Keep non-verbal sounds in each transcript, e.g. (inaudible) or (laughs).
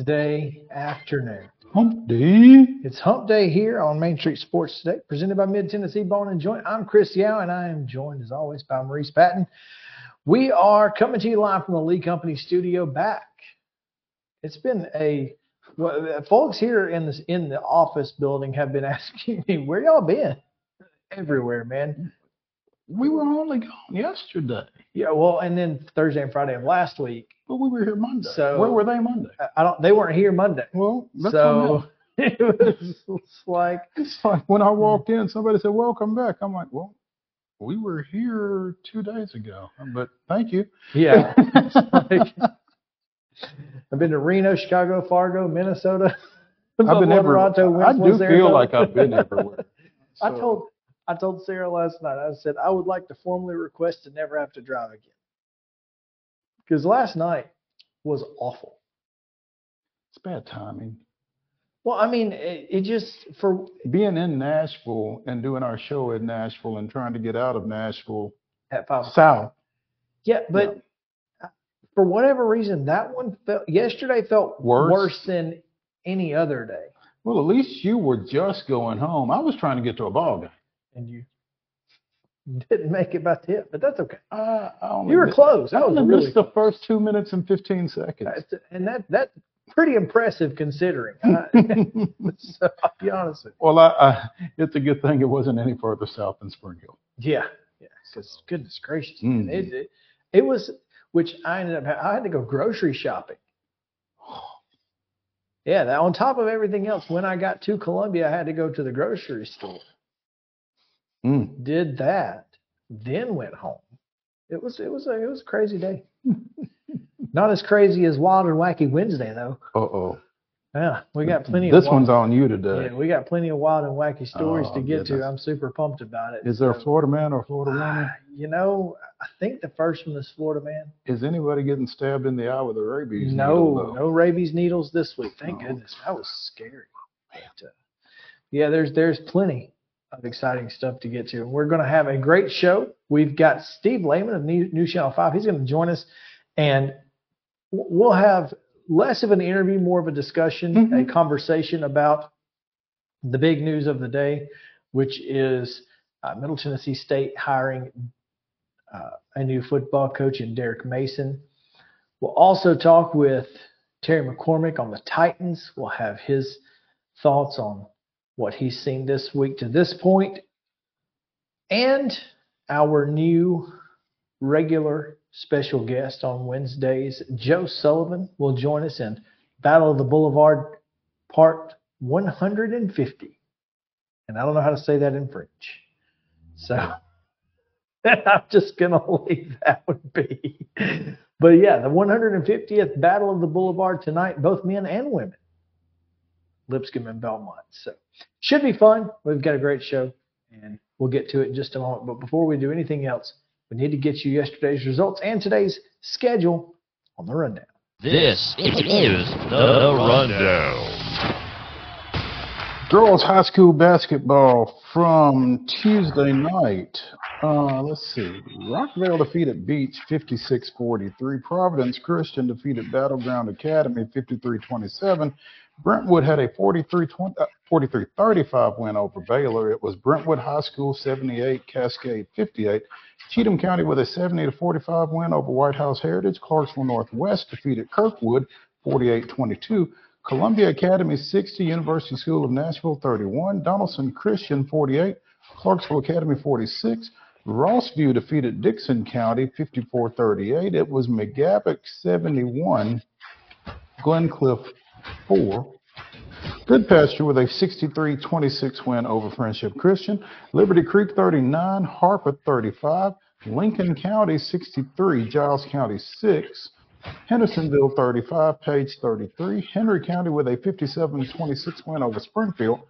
Wednesday afternoon. Hump day. It's Hump Day here on Main Street Sports Today, presented by Mid Tennessee Bone and Joint. I'm Chris Yow, and I am joined as always by Maurice Patton. We are coming to you live from the Lee Company studio back. It's been a well, folks here in this in the office building have been (laughs) asking me where y'all been. Everywhere, man. We were only gone yesterday, Yeah, well, and then Thursday and Friday of last week. but we were here Monday. So- Where were they Monday? I- don't. They weren't here Monday, Well, so so (laughs) it was it's like it's like when I walked in, somebody said, "Welcome back." I'm like, "Well, we were here two days ago, but thank you." Yeah. (laughs) Like, I've been to Reno, Chicago, Fargo, Minnesota. I've been everywhere. I do feel Arizona. like I've been everywhere. (laughs) I told I told Sarah last night. I said I would like to formally request to never have to drive again. Because last night was awful. it's bad timing. Well, I mean, it, it just for Being in Nashville and doing our show in Nashville and trying to get out of Nashville at five. south. Yeah, but for whatever reason, that one felt yesterday felt Worse? worse than any other day. Well, at least you were just going home. I was trying to get to a ball game. And you didn't make it by tip, but that's okay. I, I You were close. I That was only really missed the first two minutes and 15 seconds. That's- and that that's pretty impressive considering. (laughs) I- (laughs) so I'll be honest with well, I, I, it's a good thing it wasn't any further south than Spring Hill. Yeah, yeah. Because goodness gracious, Mm. man, it, it it was which I ended up I had to go grocery shopping. (sighs) Yeah, that on top of everything else, when I got to Columbia, I had to go to the grocery store. Mm. Did that, then went home. It was it was a it was a crazy day. (laughs) Not as crazy as Wild and Wacky Wednesday though. Uh oh. Yeah, we got plenty. This wild- one's on you today. Yeah, we got plenty of wild and wacky stories Oh, to get to. I'm super pumped about it. Is there a Florida man or a Florida woman? ah, You know, I think the first one is Florida man. Is anybody getting stabbed in the eye with a rabies? No, needle, though? no rabies needles this week. Thank Oh, goodness. That was scary. But, uh, yeah, there's there's plenty of exciting stuff to get to. We're going to have a great show. We've got Steve Layman of New, NewsChannel 5. He's going to join us, and we'll have less of an interview, more of a discussion, Mhm. a conversation about the big news of the day, which is uh, Middle Tennessee State hiring uh, a new football coach in Derek Mason. We'll also talk with Terry McCormick on the Titans. We'll have his thoughts on what he's seen this week to this. And our new regular special guest on Wednesdays, Joe Sullivan, will join us in Battle of the Boulevard Part 150. And I don't know how to say that in French. So (laughs) I'm just going (laughs) to leave that one be. But yeah, the 150th Battle of the Boulevard tonight, both men and women. Lipscomb and Belmont. So should be fun. We've got a great show and we'll get to it in just a moment. But before we do anything else, we need to get you yesterday's results and today's schedule on the rundown. This is the rundown. Girls high school basketball from Tuesday night. Uh, let's see. Rockvale defeated Beech 56-43. Providence Christian defeated Battleground Academy 53-27. Brentwood had a 43-20 uh, 43-35 win over Baylor. It was Brentwood High School 78, Cascade 58. Cheatham County with a 70 45 win over White House Heritage. Clarksville Northwest defeated Kirkwood 48-22. Columbia Academy 60, University School of Nashville 31, Donelson Christian 48, Clarksville Academy 46, Rossview defeated Dickson County 54-38. It was McGavock 71, Glencliff 4. Goodpasture with a 63-26 win over Friendship Christian, Liberty Creek 39, Harpeth 35, Lincoln County 63, Giles County 6. Hendersonville 35, Page 33. Henry County with a 57-26 win over Springfield.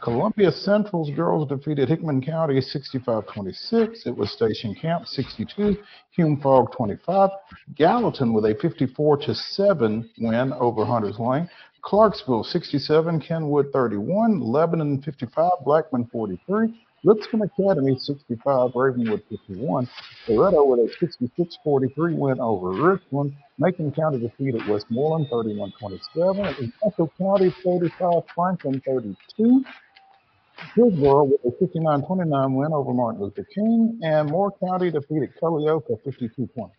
Columbia Central's girls defeated Hickman County 65-26. It was Station Camp 62, Hume-Fogg 25. Gallatin with a 54-7 win over Hunters Lane. Clarksville 67, Kenwood 31, Lebanon 55, Blackman 43, Lipscomb Academy 65, Ravenwood 51, Loretto with a 66-43 win over Richland. Macon County defeated Westmoreland 31-27, and Central County 35, Franklin 32. Hillsboro with a 59-29 win over Martin Luther King, and Moore County defeated Culleoka 52-20.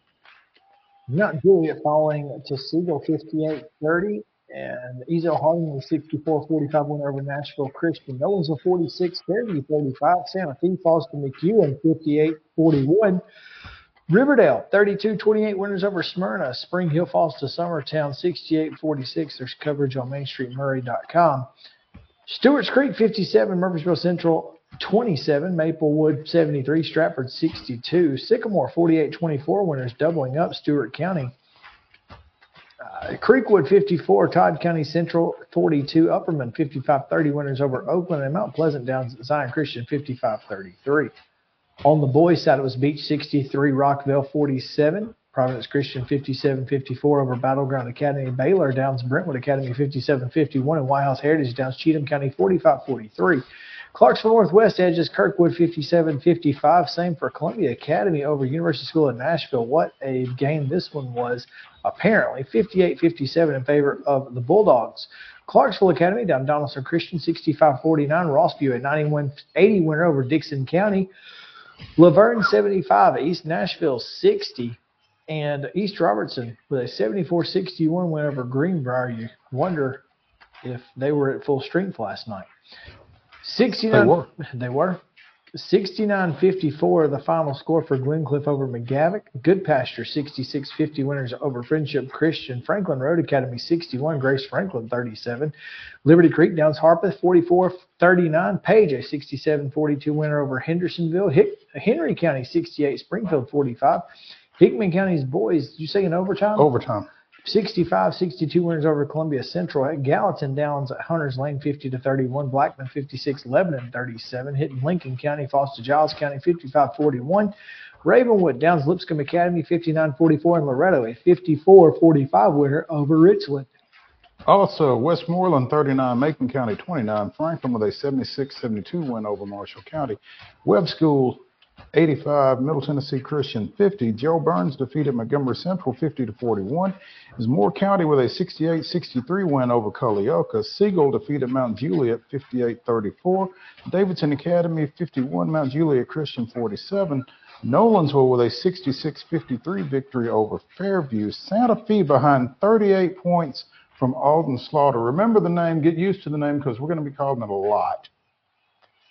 Mount Juliet falling to Siegel 58-30 and Ezell-Harding with 64-45 win over Nashville Christian. Nolensville 46-30, 35. Santa Fe falls to McEwen 58-41. Riverdale 32-28 winners over Smyrna. Spring Hill falls to Summertown 68-46. There's coverage on MainStreetMaury.com. Stewart's Creek 57, Murfreesboro Central 27, Maplewood 73, Stratford 62, Sycamore 48-24 winners doubling up Stewart County. Uh, Creekwood 54, Todd County Central 42, Upperman 55-30 winners over Oakland, and Mount Pleasant Downs Zion Christian 55-33. On the boys side, it was Beech 63, Rockvale 47, Providence Christian 57-54 over Battleground Academy, Baylor Downs Brentwood Academy 57-51, and White House Heritage Downs Cheatham County 45-43. Clarksville Northwest edges Kirkwood 57-55. Same for Columbia Academy over University School of Nashville. What a game this one was. Apparently 58-57 in favor of the Bulldogs. Clarksville Academy down Donelson Christian 65-49. Rossview at 91-80 winner over Dickson County. La Vergne 75, East Nashville 60, and East Robertson with a 74-61 win over Greenbrier. You wonder if they were at full strength last night. 69 They were. They were. 69-54 the final score for Glencliff over McGavock. Good Pasture 66-50 winners over Friendship Christian. Franklin Road Academy 61, Grace Franklin 37. Liberty Creek Downs Harpeth 44-39. Page a 67-42 winner over Hendersonville. Hick, Henry County 68, Springfield 45. Hickman County's boys, did you say in overtime? Overtime. 65-62 winners over Columbia Central. At Gallatin Downs at Hunters Lane 50 to 31. Blackman 56, Lebanon 37. Hitting Lincoln County, Foster Giles County 55-41. Ravenwood Downs Lipscomb Academy 59-44 and Loretto a 54-45 winner over Richland. Also, Westmoreland 39, Macon County 29, Franklin with a 76-72 win over Marshall County. Webb School 85, Middle Tennessee Christian 50. Jo Byrns defeated Montgomery Central 50 to 41. Is Moore County with a 68-63 win over Culleoka. Siegel defeated Mount Juliet 58-34. Davidson Academy 51, Mount Juliet Christian 47. Nolensville with a 66-53 victory over Fairview. Santa Fe behind 38 points from Alden Slaughter. Remember the name, get used to the name because we're going to be calling it a lot.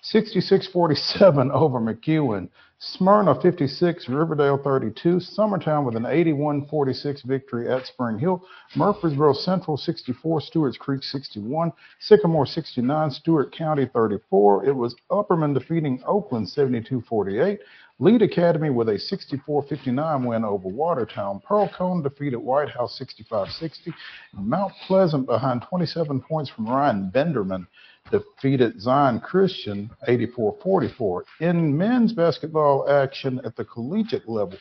66-47 (laughs) over McEwen. Smyrna 56, Riverdale 32. Summertown with an 81-46 victory at Spring Hill. Murfreesboro Central 64, Stewart's Creek 61. Sycamore 69, Stewart County 34. It was Upperman defeating Oakland 72-48. Lead Academy with a 64-59 win over Watertown. Pearl-Cohn defeated White House 65-60. Mount Pleasant behind 27 points from Ryan Benderman defeated Zion Christian 84-44. In men's basketball action at the collegiate level,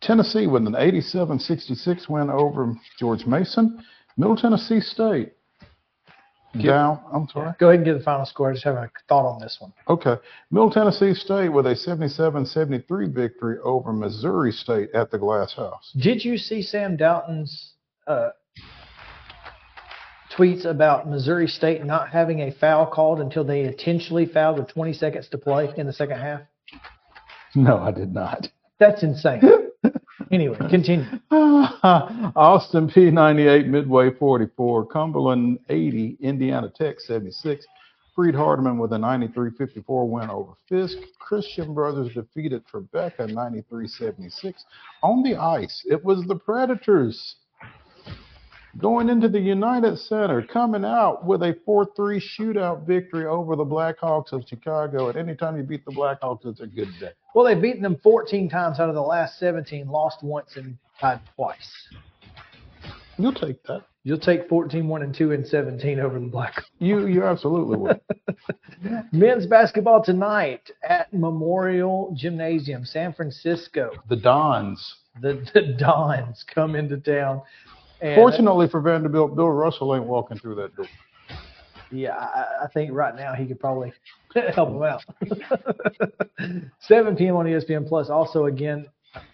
Tennessee with an 87-66 win over George Mason. Middle Tennessee State down. I'm sorry. Go ahead and get the final score. I just have a thought on this one. Okay. Middle Tennessee State with a 77-73 victory over Missouri State at the Glass House. Did you see Sam Doughton's uh, tweets about Missouri State not having a foul called until they intentionally fouled with 20 seconds to play in the second half? No, I did not. That's insane. anyway, continue. (laughs) Austin Peay 98, Midway 44, Cumberland 80, Indiana Tech 76. Freed Hardeman with a 93-54 win over Fisk. Christian Brothers defeated Trevecca 93-76 on the ice. It was the Predators going into the United Center, coming out with a 4-3 shootout victory over the Blackhawks of Chicago. At any time you beat the Blackhawks, it's a good day. Well, they've beaten them 14 times out of the last 17, lost once and tied twice. You'll take that. You'll take 14, 1 and 2 and 17 over the Blackhawks. You you absolutely will. (laughs) Men's basketball tonight at Memorial Gymnasium, San Francisco. The Dons. The, the Dons come into town And- Fortunately for Vanderbilt, Bill Russell ain't walking through that door. Yeah, I, I think right now he could probably (laughs) help him out. (laughs) 7 p.m. on ESPN Plus. Also, again,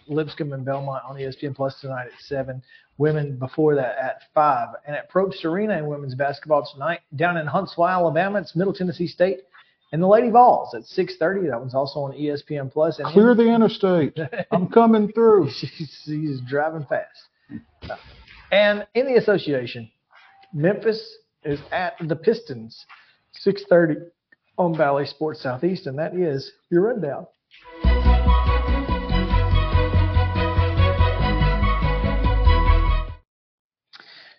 Lipscomb and Belmont on ESPN Plus tonight at 7. Women before that at 5. And at Propst Arena in women's basketball tonight, down in Huntsville, Alabama, it's Middle Tennessee State and the Lady Vols at 6:30. That one's also on ESPN Plus. And Clear the interstate. I'm coming through. (laughs) she's, she's driving fast. And in the association, Memphis is at the Pistons, 6:30 on Bally Sports Southeast, and that is your rundown.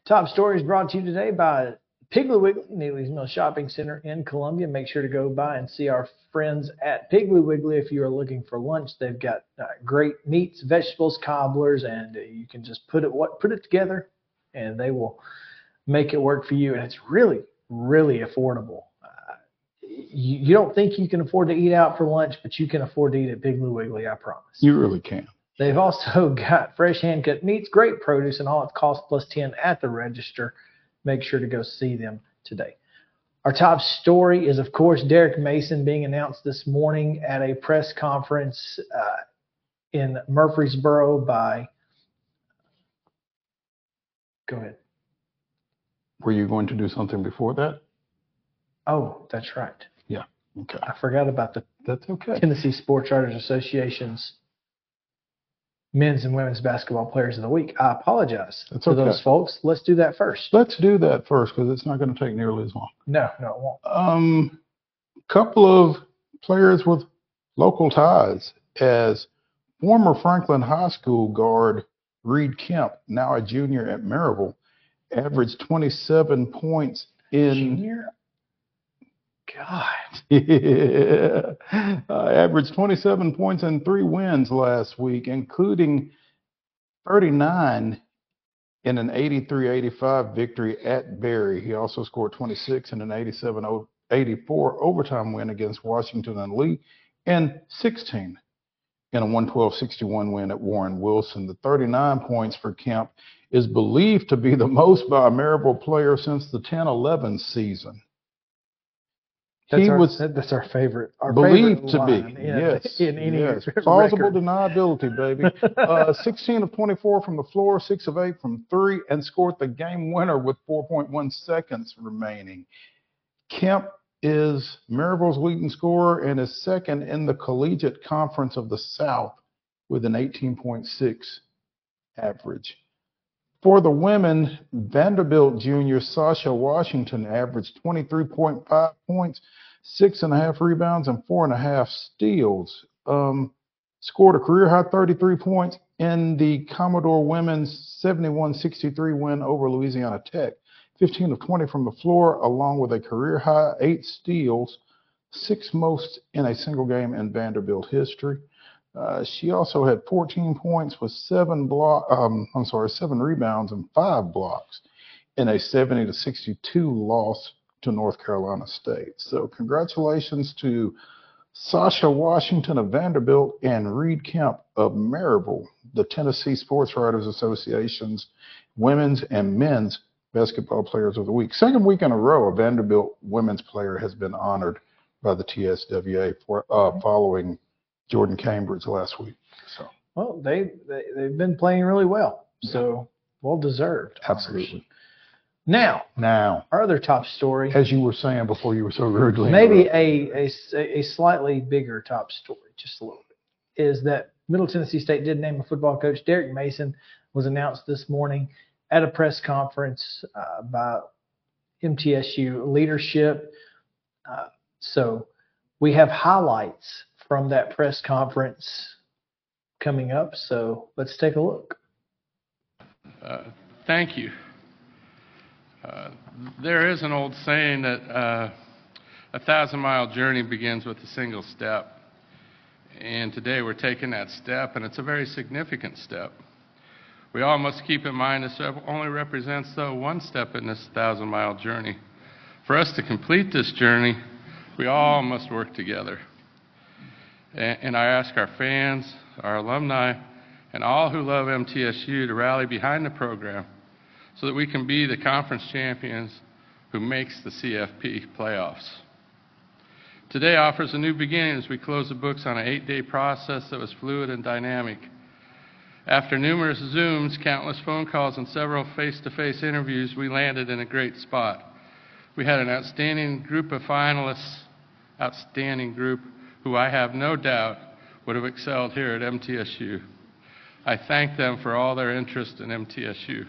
Top stories brought to you today by Piggly Wiggly, Neely's Mill Shopping Center in Columbia. Make sure to go by and see our friends at Piggly Wiggly if you are looking for lunch. They've got uh, great meats, vegetables, cobblers, and uh, you can just put it what put it together, and they will make it work for you. And it's really, really affordable. Uh, you, you don't think you can afford to eat out for lunch, but you can afford to eat at Piggly Wiggly. I promise. You really can. They've also (laughs) got fresh hand cut meats, great produce, and all at cost plus 10 at the register. Make sure to go see them today. Our top story is, of course, Derek Mason being announced this morning at a press conference uh, in Murfreesboro by. Go ahead. Were you going to do something before that? Oh, that's right. Yeah. Okay. I forgot about the That's okay. Tennessee Sports Writers Association's men's and women's basketball players of the week. I apologize That's to okay. those folks. Let's do that first. Let's do that first because it's not going to take nearly as long. No, no, it won't. Um, couple of players with local ties as former Franklin High School guard Reed Kemp, now a junior at Maryville, averaged 27 points in Junior? God. (laughs) uh, averaged 27 points and three wins last week, including 39 in an 83-85 victory at Berry. He also scored 26 in an 87-84 overtime win against Washington and Lee, and 16 in a 112-61 win at Warren Wilson. The 39 points for Kemp is believed to be the most by a Maryville player since the 10-11 season. That's he our, was that- that's our favorite. Our believed favorite to be. in, yes. (laughs) In any yes. Plausible deniability, baby. (laughs) uh, 16 of 24 from the floor, 6 of 8 from 3, and scored the game winner with 4.1 seconds remaining. Kemp is Maryville's leading scorer and is second in the Collegiate Conference of the South with an 18.6 average. For the women, Vanderbilt junior Sacha Washington averaged 23.5 points, six and a half rebounds, and four and a half steals. Um, scored a career high 33 points in the Commodore women's 71 63 win over Louisiana Tech. 15 of 20 from the floor, along with a career high eight steals, six most in a single game in Vanderbilt history. Uh, she also had 14 points with seven block. Um, I'm sorry, seven rebounds and five blocks in a 70 to 62 loss to North Carolina State. So congratulations to Sacha Washington of Vanderbilt and Reed Kemp of Maryville, the Tennessee Sports Writers Association's women's and men's basketball players of the week. Second week in a row, a Vanderbilt women's player has been honored by the TSWA for uh, following Jordan Cambridge last week. So Well, they, they, they've been playing really well. So well deserved. absolutely. Now, Now, our other top story. as you were saying before, you were so rudely maybe a, a, a slightly bigger top story, just a little bit, is that Middle Tennessee State did name a football coach. Derek Mason was announced this morning at a press conference uh, by MTSU leadership. Uh, so we have highlights from that press conference coming up. So let's take a look. Uh, Thank you. Uh, There is an old saying that uh, a thousand-mile journey begins with a single step. And today we're taking that step, and it's a very significant step. We all must keep in mind this only represents, though, one step in this thousand-mile journey. For us to complete this journey, we all must work together. And I ask our fans, our alumni, and all who love MTSU to rally behind the program so that we can be the conference champions who makes the CFP playoffs. Today offers a new beginning as we close the books on an eight-day process that was fluid and dynamic. After numerous Zooms, countless phone calls, and several face-to-face interviews, we landed in a great spot. We had an outstanding group of finalists, outstanding group, who I have no doubt would have excelled here at MTSU. I thank them for all their interest in MTSU.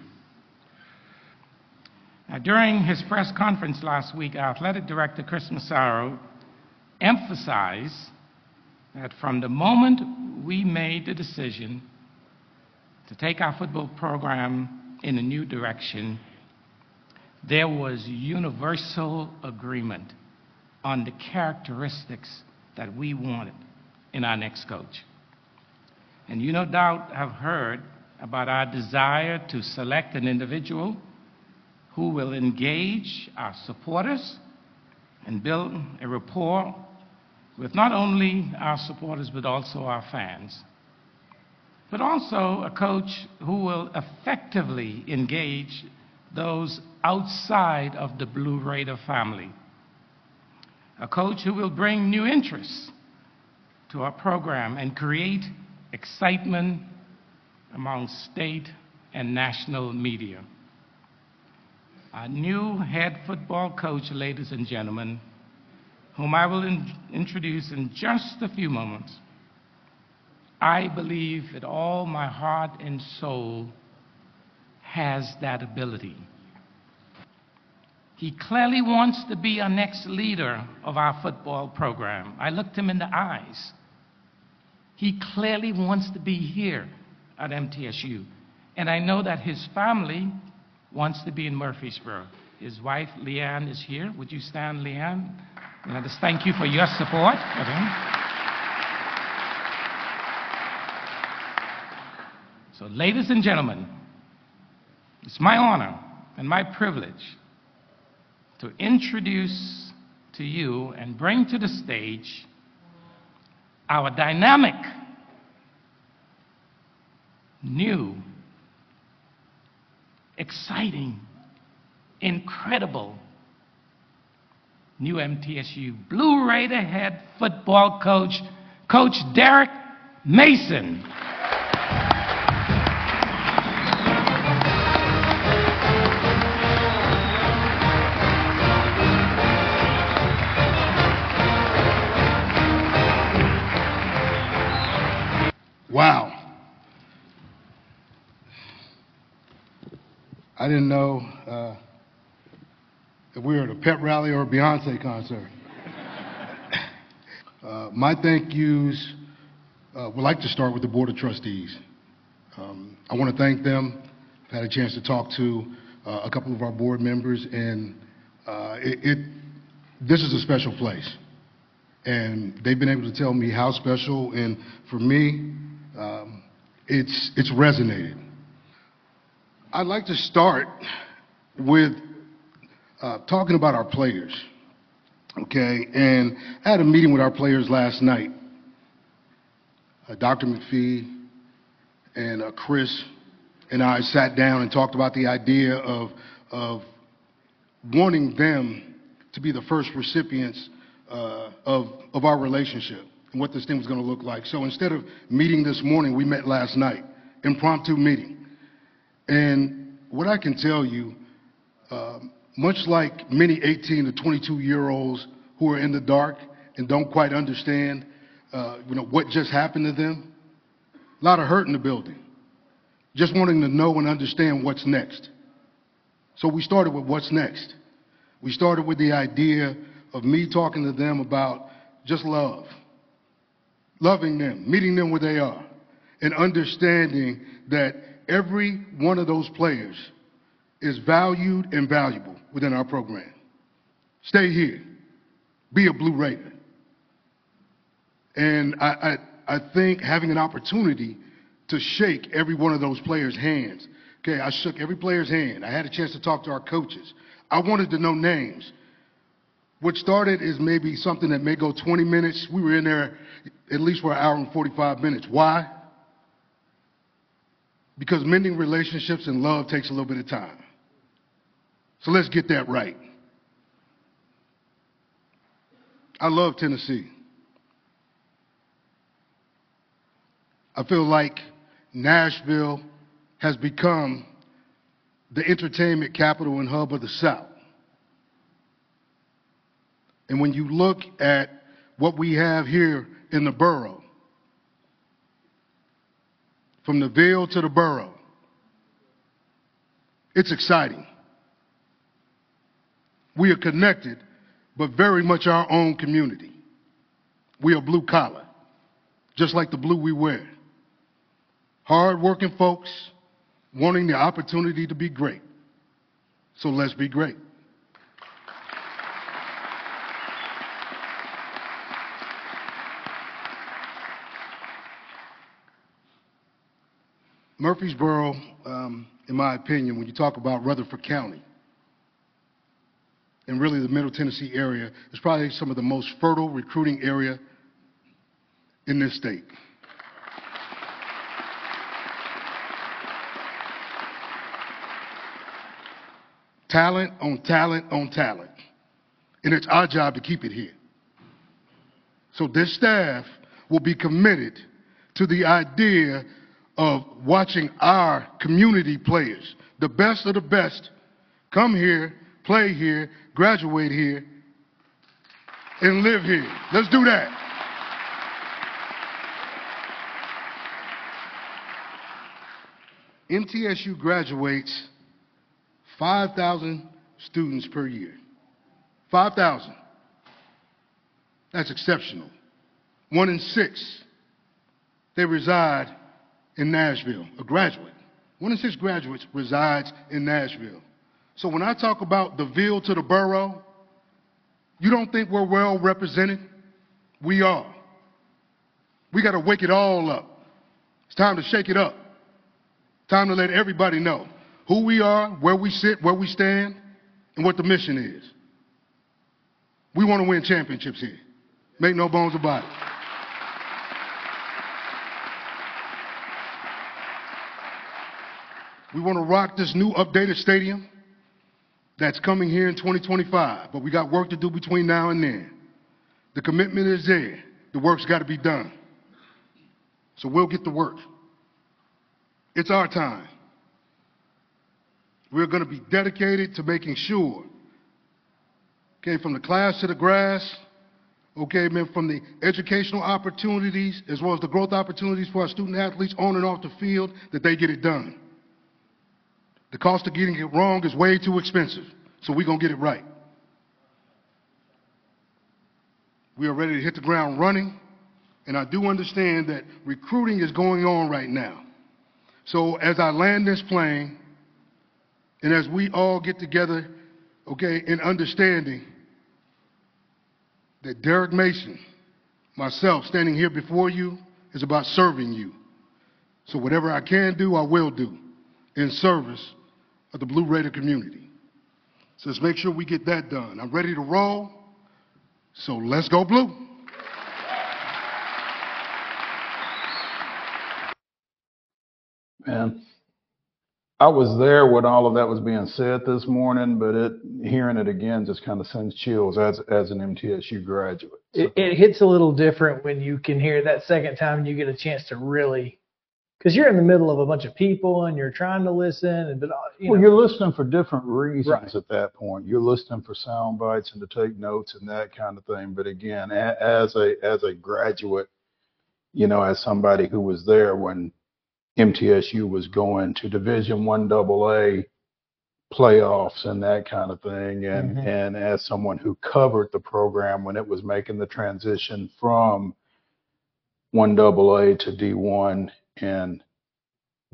Now, during his press conference last week, our athletic director, Chris Massaro, emphasized that from the moment we made the decision to take our football program in a new direction, there was universal agreement on the characteristics that we wanted in our next coach. And you no doubt have heard about our desire to select an individual who will engage our supporters and build a rapport with not only our supporters but also our fans. But also a coach who will effectively engage those outside of the Blue Raider family. A coach who will bring new interests to our program and create excitement among state and national media. Our new head football coach, ladies and gentlemen, whom I will in- introduce in just a few moments, I believe with all my heart and soul has that ability. He clearly wants to be our next leader of our football program. I looked him in the eyes. He clearly wants to be here at MTSU. And I know that his family wants to be in Murfreesboro. His wife, Leanne, is here. Would you stand, Leanne? I just thank you for your support. So, ladies and gentlemen, it's my honor and my privilege to introduce to you and bring to the stage our dynamic, new, exciting, incredible new MTSU Blue Raider head football coach, Coach Derek Mason. I didn't know uh, if we were at a pep rally or a Beyonce concert. (laughs) uh, my thank yous uh, would like to start with the Board of Trustees. Um, I want to thank them. I've had a chance to talk to uh, a couple of our board members, and uh, it, it, this is a special place. And they've been able to tell me how special, and for me, um, it's, it's resonated. I'd like to start with uh, talking about our players. Okay, and I had a meeting with our players last night. Uh, Dr. McPhee and uh, Chris and I sat down and talked about the idea of, of wanting them to be the first recipients uh, of, of our relationship and what this thing was going to look like. So instead of meeting this morning, we met last night, impromptu meeting. And what I can tell you, um, much like many 18 to 22 year olds who are in the dark and don't quite understand, uh, you know, what just happened to them, a lot of hurt in the building. Just wanting to know and understand what's next. So we started with what's next. We started with the idea of me talking to them about just love, loving them, meeting them where they are, and understanding that every one of those players is valued and valuable within our program. Stay here. Be a Blue Raider. And I, I, I think having an opportunity to shake every one of those players' hands. Okay, I shook every player's hand. I had a chance to talk to our coaches. I wanted to know names. What started is maybe something that may go 20 minutes. We were in there at least for an hour and 45 minutes. Why? Because mending relationships and love takes a little bit of time. So let's get that right. I love Tennessee. I feel like Nashville has become the entertainment capital and hub of the South. And when you look at what we have here in the borough, from the Ville to the borough, it's exciting. We are connected, but very much our own community. We are blue collar, just like the blue we wear. Hard-working folks wanting the opportunity to be great. So let's be great. Murfreesboro, um, in my opinion, when you talk about Rutherford County, and really the Middle Tennessee area, is probably some of the most fertile recruiting area in this state. Talent on talent on talent. And it's our job to keep it here. So this staff will be committed to the idea of watching our community players, the best of the best, come here, play here, graduate here, and live here. Let's do that. MTSU graduates 5,000 students per year. 5,000. That's exceptional. One in six, they reside in Nashville, a graduate. One in six graduates resides in Nashville. So when I talk about the Ville to the borough, you don't think we're well represented? We are. We got to wake it all up. It's time to shake it up. Time to let everybody know who we are, where we sit, where we stand, and what the mission is. We want to win championships here. Make no bones about it. We want to rock this new updated stadium that's coming here in 2025, but we got work to do between now and then. The commitment is there. The work's got to be done. So we'll get to work. It's our time. We're going to be dedicated to making sure, okay, from the class to the grass, okay, man, from the educational opportunities as well as the growth opportunities for our student athletes on and off the field, that they get it done. The cost of getting it wrong is way too expensive, so we're going to get it right. We are ready to hit the ground running, and I do understand that recruiting is going on right now. So as I land this plane, and as we all get together, okay, in understanding that Derek Mason, myself, standing here before you, is about serving you. So whatever I can do, I will do in service of the Blue Raider community. So let's make sure we get that done. I'm ready to roll, so let's go blue. Man, I was there when all of that was being said this morning, but it hearing it again just kind of sends chills as as an MTSU graduate. So, It, it hits a little different when you can hear that second time and you get a chance to really, because you're in the middle of a bunch of people and you're trying to listen, and but uh, you well, know, you're listening for different reasons Right. at that point. You're listening for sound bites and to take notes and that kind of thing. But again, a, as a as a graduate, you know, as somebody who was there when MTSU was going to Division One Double A playoffs and that kind of thing, and Mhm. and as someone who covered the program when it was making the transition from one double A to D one, and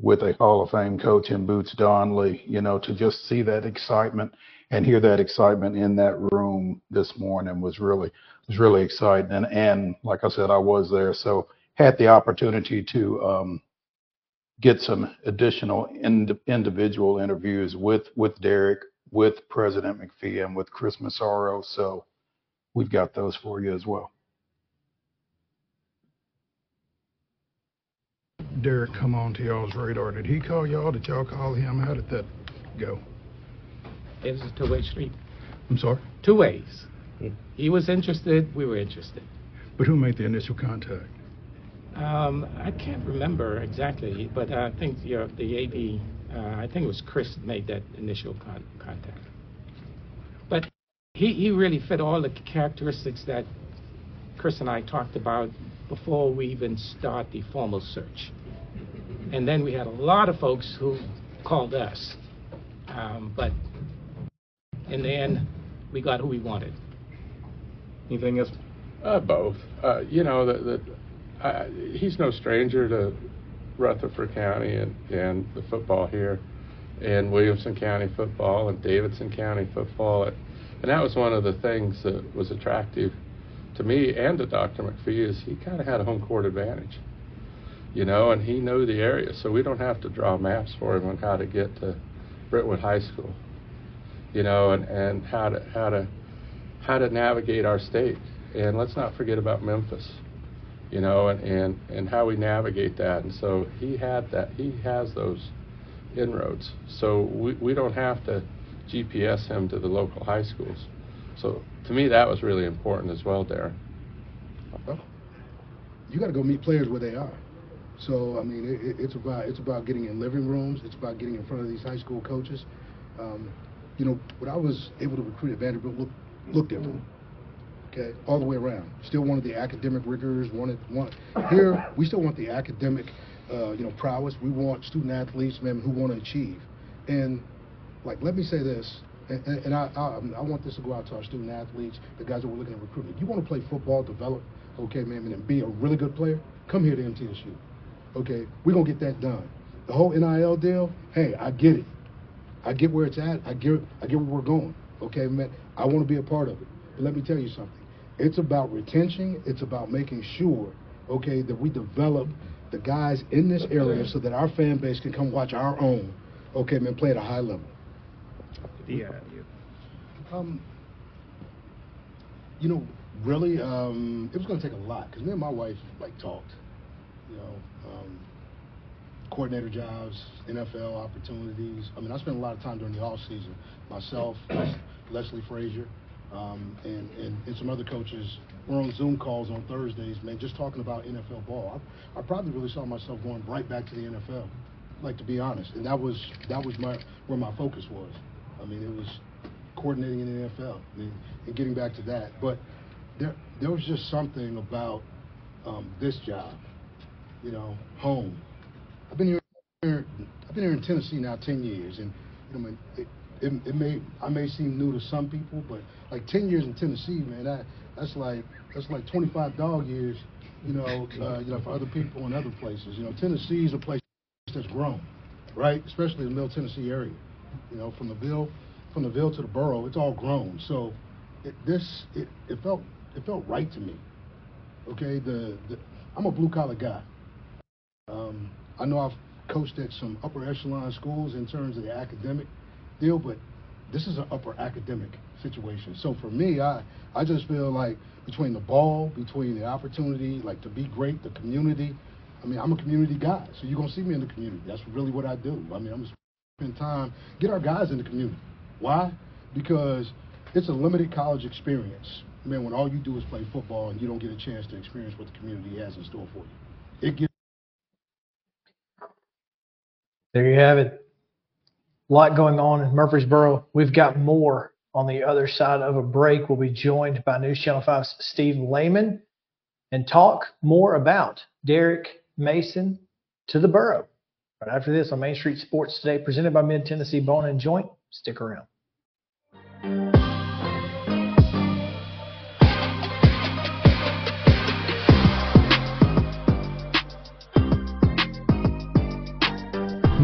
with a Hall of Fame coach in Boots Donnelly, you know, to just see that excitement and hear that excitement in that room this morning was really was really exciting. And and like I said, I was there, so had the opportunity to um, get some additional ind- individual interviews with with Derek, with President McPhee, and with Chris Massaro. So we've got those for you as well. Derek come on to y'all's radar? Did he call y'all? Did y'all call him? How did that go? It was a two-way street. I'm sorry, Two ways. He was interested, we were interested. but who made the initial contact? Um, I can't remember exactly, but I think your, the AD, uh, I think it was Chris that made that initial con- contact. But he, he really fit all the characteristics that Chris and I talked about before we even start the formal search. And then we had a lot of folks who called us. Um, but in the end, we got who we wanted. Anything else? Uh, both. Uh, you know, that that uh, he's no stranger to Rutherford County and, and the football here, and Williamson County football and Davidson County football, and that was one of the things that was attractive to me and to Dr. McPhee is he kind of had a home court advantage, you know, and he knew the area, so we don't have to draw maps for him on how to get to Brentwood High School, you know, and, and how to how to how to navigate our state. And let's not forget about Memphis, you know, and, and, and how we navigate that. And so he had that, he has those inroads. So we, we don't have to GPS him to the local high schools. So to me, that was really important as well, Darren. Well, you got to go meet players where they are. So I mean, it, it- it's about it's about getting in living rooms. It's about getting in front of these high school coaches. Um, you know, when I was able to recruit at Vanderbilt, look look different. Okay, all the way around. Still wanted the academic rigors. Wanted want here. We still want the academic, uh, you know, prowess. We want student athletes, man, who want to achieve. And like, let me say this, and, and and I, I I want this to go out to our student athletes, the guys that we're looking at recruiting. You want to play football, develop, okay, man, and be a really good player. Come here to MTSU. Okay, we're gonna get that done. The whole NIL deal, hey, I get it. I get where it's at. I get I get where we're going. Okay, man. I want to be a part of it. But let me tell you something. It's about retention. It's about making sure, okay, that we develop the guys in this area so that our fan base can come watch our own, okay, man, play at a high level. Yeah. Um, you know, really, um, it was going to take a lot because me and my wife like talked. You know, coordinator jobs, NFL opportunities. I mean, I spent a lot of time during the off season. Myself, Leslie Frazier, um, and, and and some other coaches. We're on Zoom calls on Thursdays, man, just talking about NFL ball. I, I probably really saw myself going right back to the NFL, like to be honest. And that was that was my where my focus was. I mean, it was coordinating in the NFL and, and getting back to that. But there there was just something about um, this job, you know, home. I've been here. I've been here in Tennessee now ten years, and you know, it, it, it may I may seem new to some people, but like ten years in Tennessee, man, that that's like that's like 25 dog years, you know, uh, you know, for other people in other places. You know, Tennessee is a place that's grown, right? Especially the Middle Tennessee area. You know, from the Ville, from the Ville to the borough, it's all grown. So it, this it, it felt it felt right to me. Okay, the, the I'm a blue collar guy. Um, I know I've coached at some upper echelon schools in terms of the academic deal, but this is an upper academic situation. So for me, I I just feel like between the ball, between the opportunity, like to be great, the community. I mean, I'm a community guy, so you're gonna see me in the community. That's really what I do. I mean, I'm gonna spend time get our guys in the community. Why? Because it's a limited college experience. Man, when all you do is play football and you don't get a chance to experience what the community has in store for you, it gives. There you have it. A lot going on in Murfreesboro. We've got more on the other side of a break. We'll be joined by News Channel 5's Steve Layman and talk more about Derek Mason to the Boro. Right after this on Main Street Sports Today, presented by Mid Tennessee Bone and Joint. Stick around.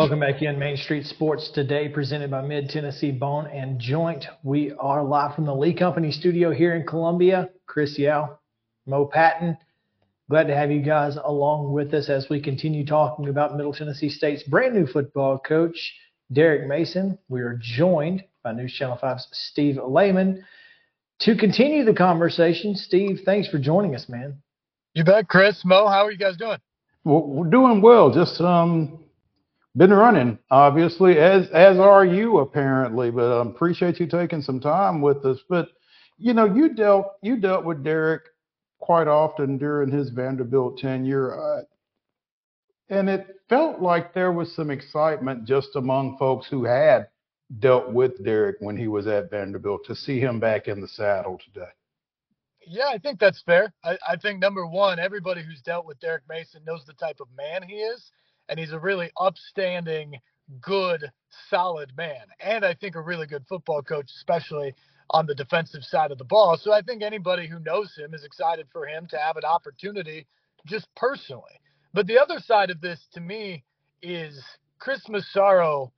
Welcome back in Main Street Sports today, presented by Mid Tennessee Bone and Joint. We are live from the Lee Company studio here in Columbia. Chris Yow, Mo Patton. Glad to have you guys along with us as we continue talking about Middle Tennessee State's brand new football coach, Derek Mason. We are joined by News Channel 5's Steve Layman. To continue the conversation, Steve, thanks for joining us, man. You bet, Chris. Mo, how are you guys doing? Well, we're doing well. Just um, been running, obviously, as as are you apparently. But I um, appreciate you taking some time with us. But you know, you dealt you dealt with Derek quite often during his Vanderbilt tenure, uh, and it felt like there was some excitement just among folks who had dealt with Derek when he was at Vanderbilt to see him back in the saddle today. Yeah, I think that's fair. I, I think number one, everybody who's dealt with Derek Mason knows the type of man he is and he's a really upstanding, good, solid man. And I think a really good football coach, especially on the defensive side of the ball. So I think anybody who knows him is excited for him to have an opportunity just personally. But the other side of this to me is Chris Massaro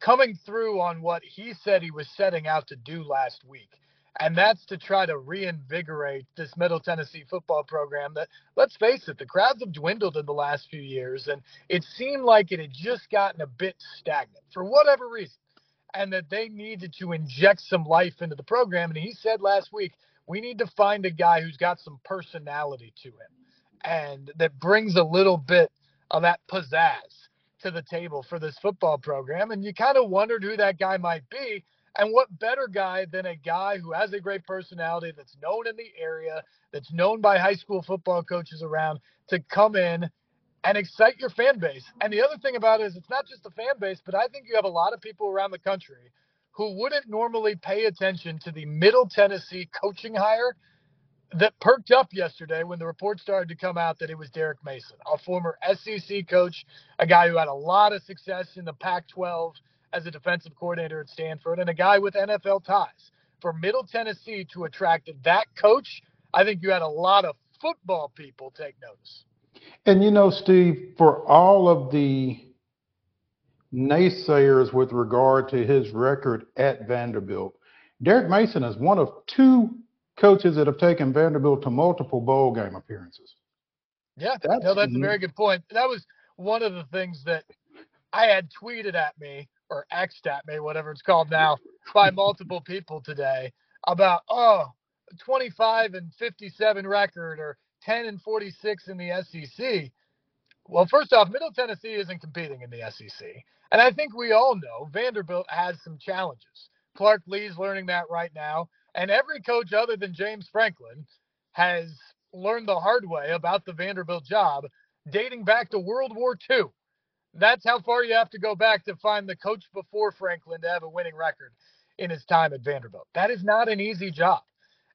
coming through on what he said he was setting out to do last week and that's to try to reinvigorate this Middle Tennessee football program that, let's face it, the crowds have dwindled in the last few years, and it seemed like it had just gotten a bit stagnant for whatever reason, and that they needed to inject some life into the program. And he said last week, we need to find a guy who's got some personality to him and that brings a little bit of that pizzazz to the table for this football program. And you kind of wondered who that guy might be. And what better guy than a guy who has a great personality that's known in the area, that's known by high school football coaches around to come in and excite your fan base. And the other thing about it is it's not just the fan base, but I think you have a lot of people around the country who wouldn't normally pay attention to the Middle Tennessee coaching hire that perked up yesterday when the report started to come out that it was Derek Mason, a former SEC coach, a guy who had a lot of success in the Pac 12 as a defensive coordinator at Stanford and a guy with NFL ties. For Middle Tennessee to attract that coach, I think you had a lot of football people take notice. And you know, Steve, for all of the naysayers with regard to his record at Vanderbilt, Derek Mason is one of two coaches that have taken Vanderbilt to multiple bowl game appearances. Yeah, that's, no, that's a very good point. That was one of the things that I had tweeted at me or X'd at me, whatever it's called now, by multiple people today about, oh, 25 and 57 record or 10 and 46 in the SEC. Well, first off, Middle Tennessee isn't competing in the SEC. And I think we all know Vanderbilt has some challenges. Clark Lea's learning that right now. And every coach other than James Franklin has learned the hard way about the Vanderbilt job dating back to World War II. That's how far you have to go back to find the coach before Franklin to have a winning record in his time at Vanderbilt. That is not an easy job.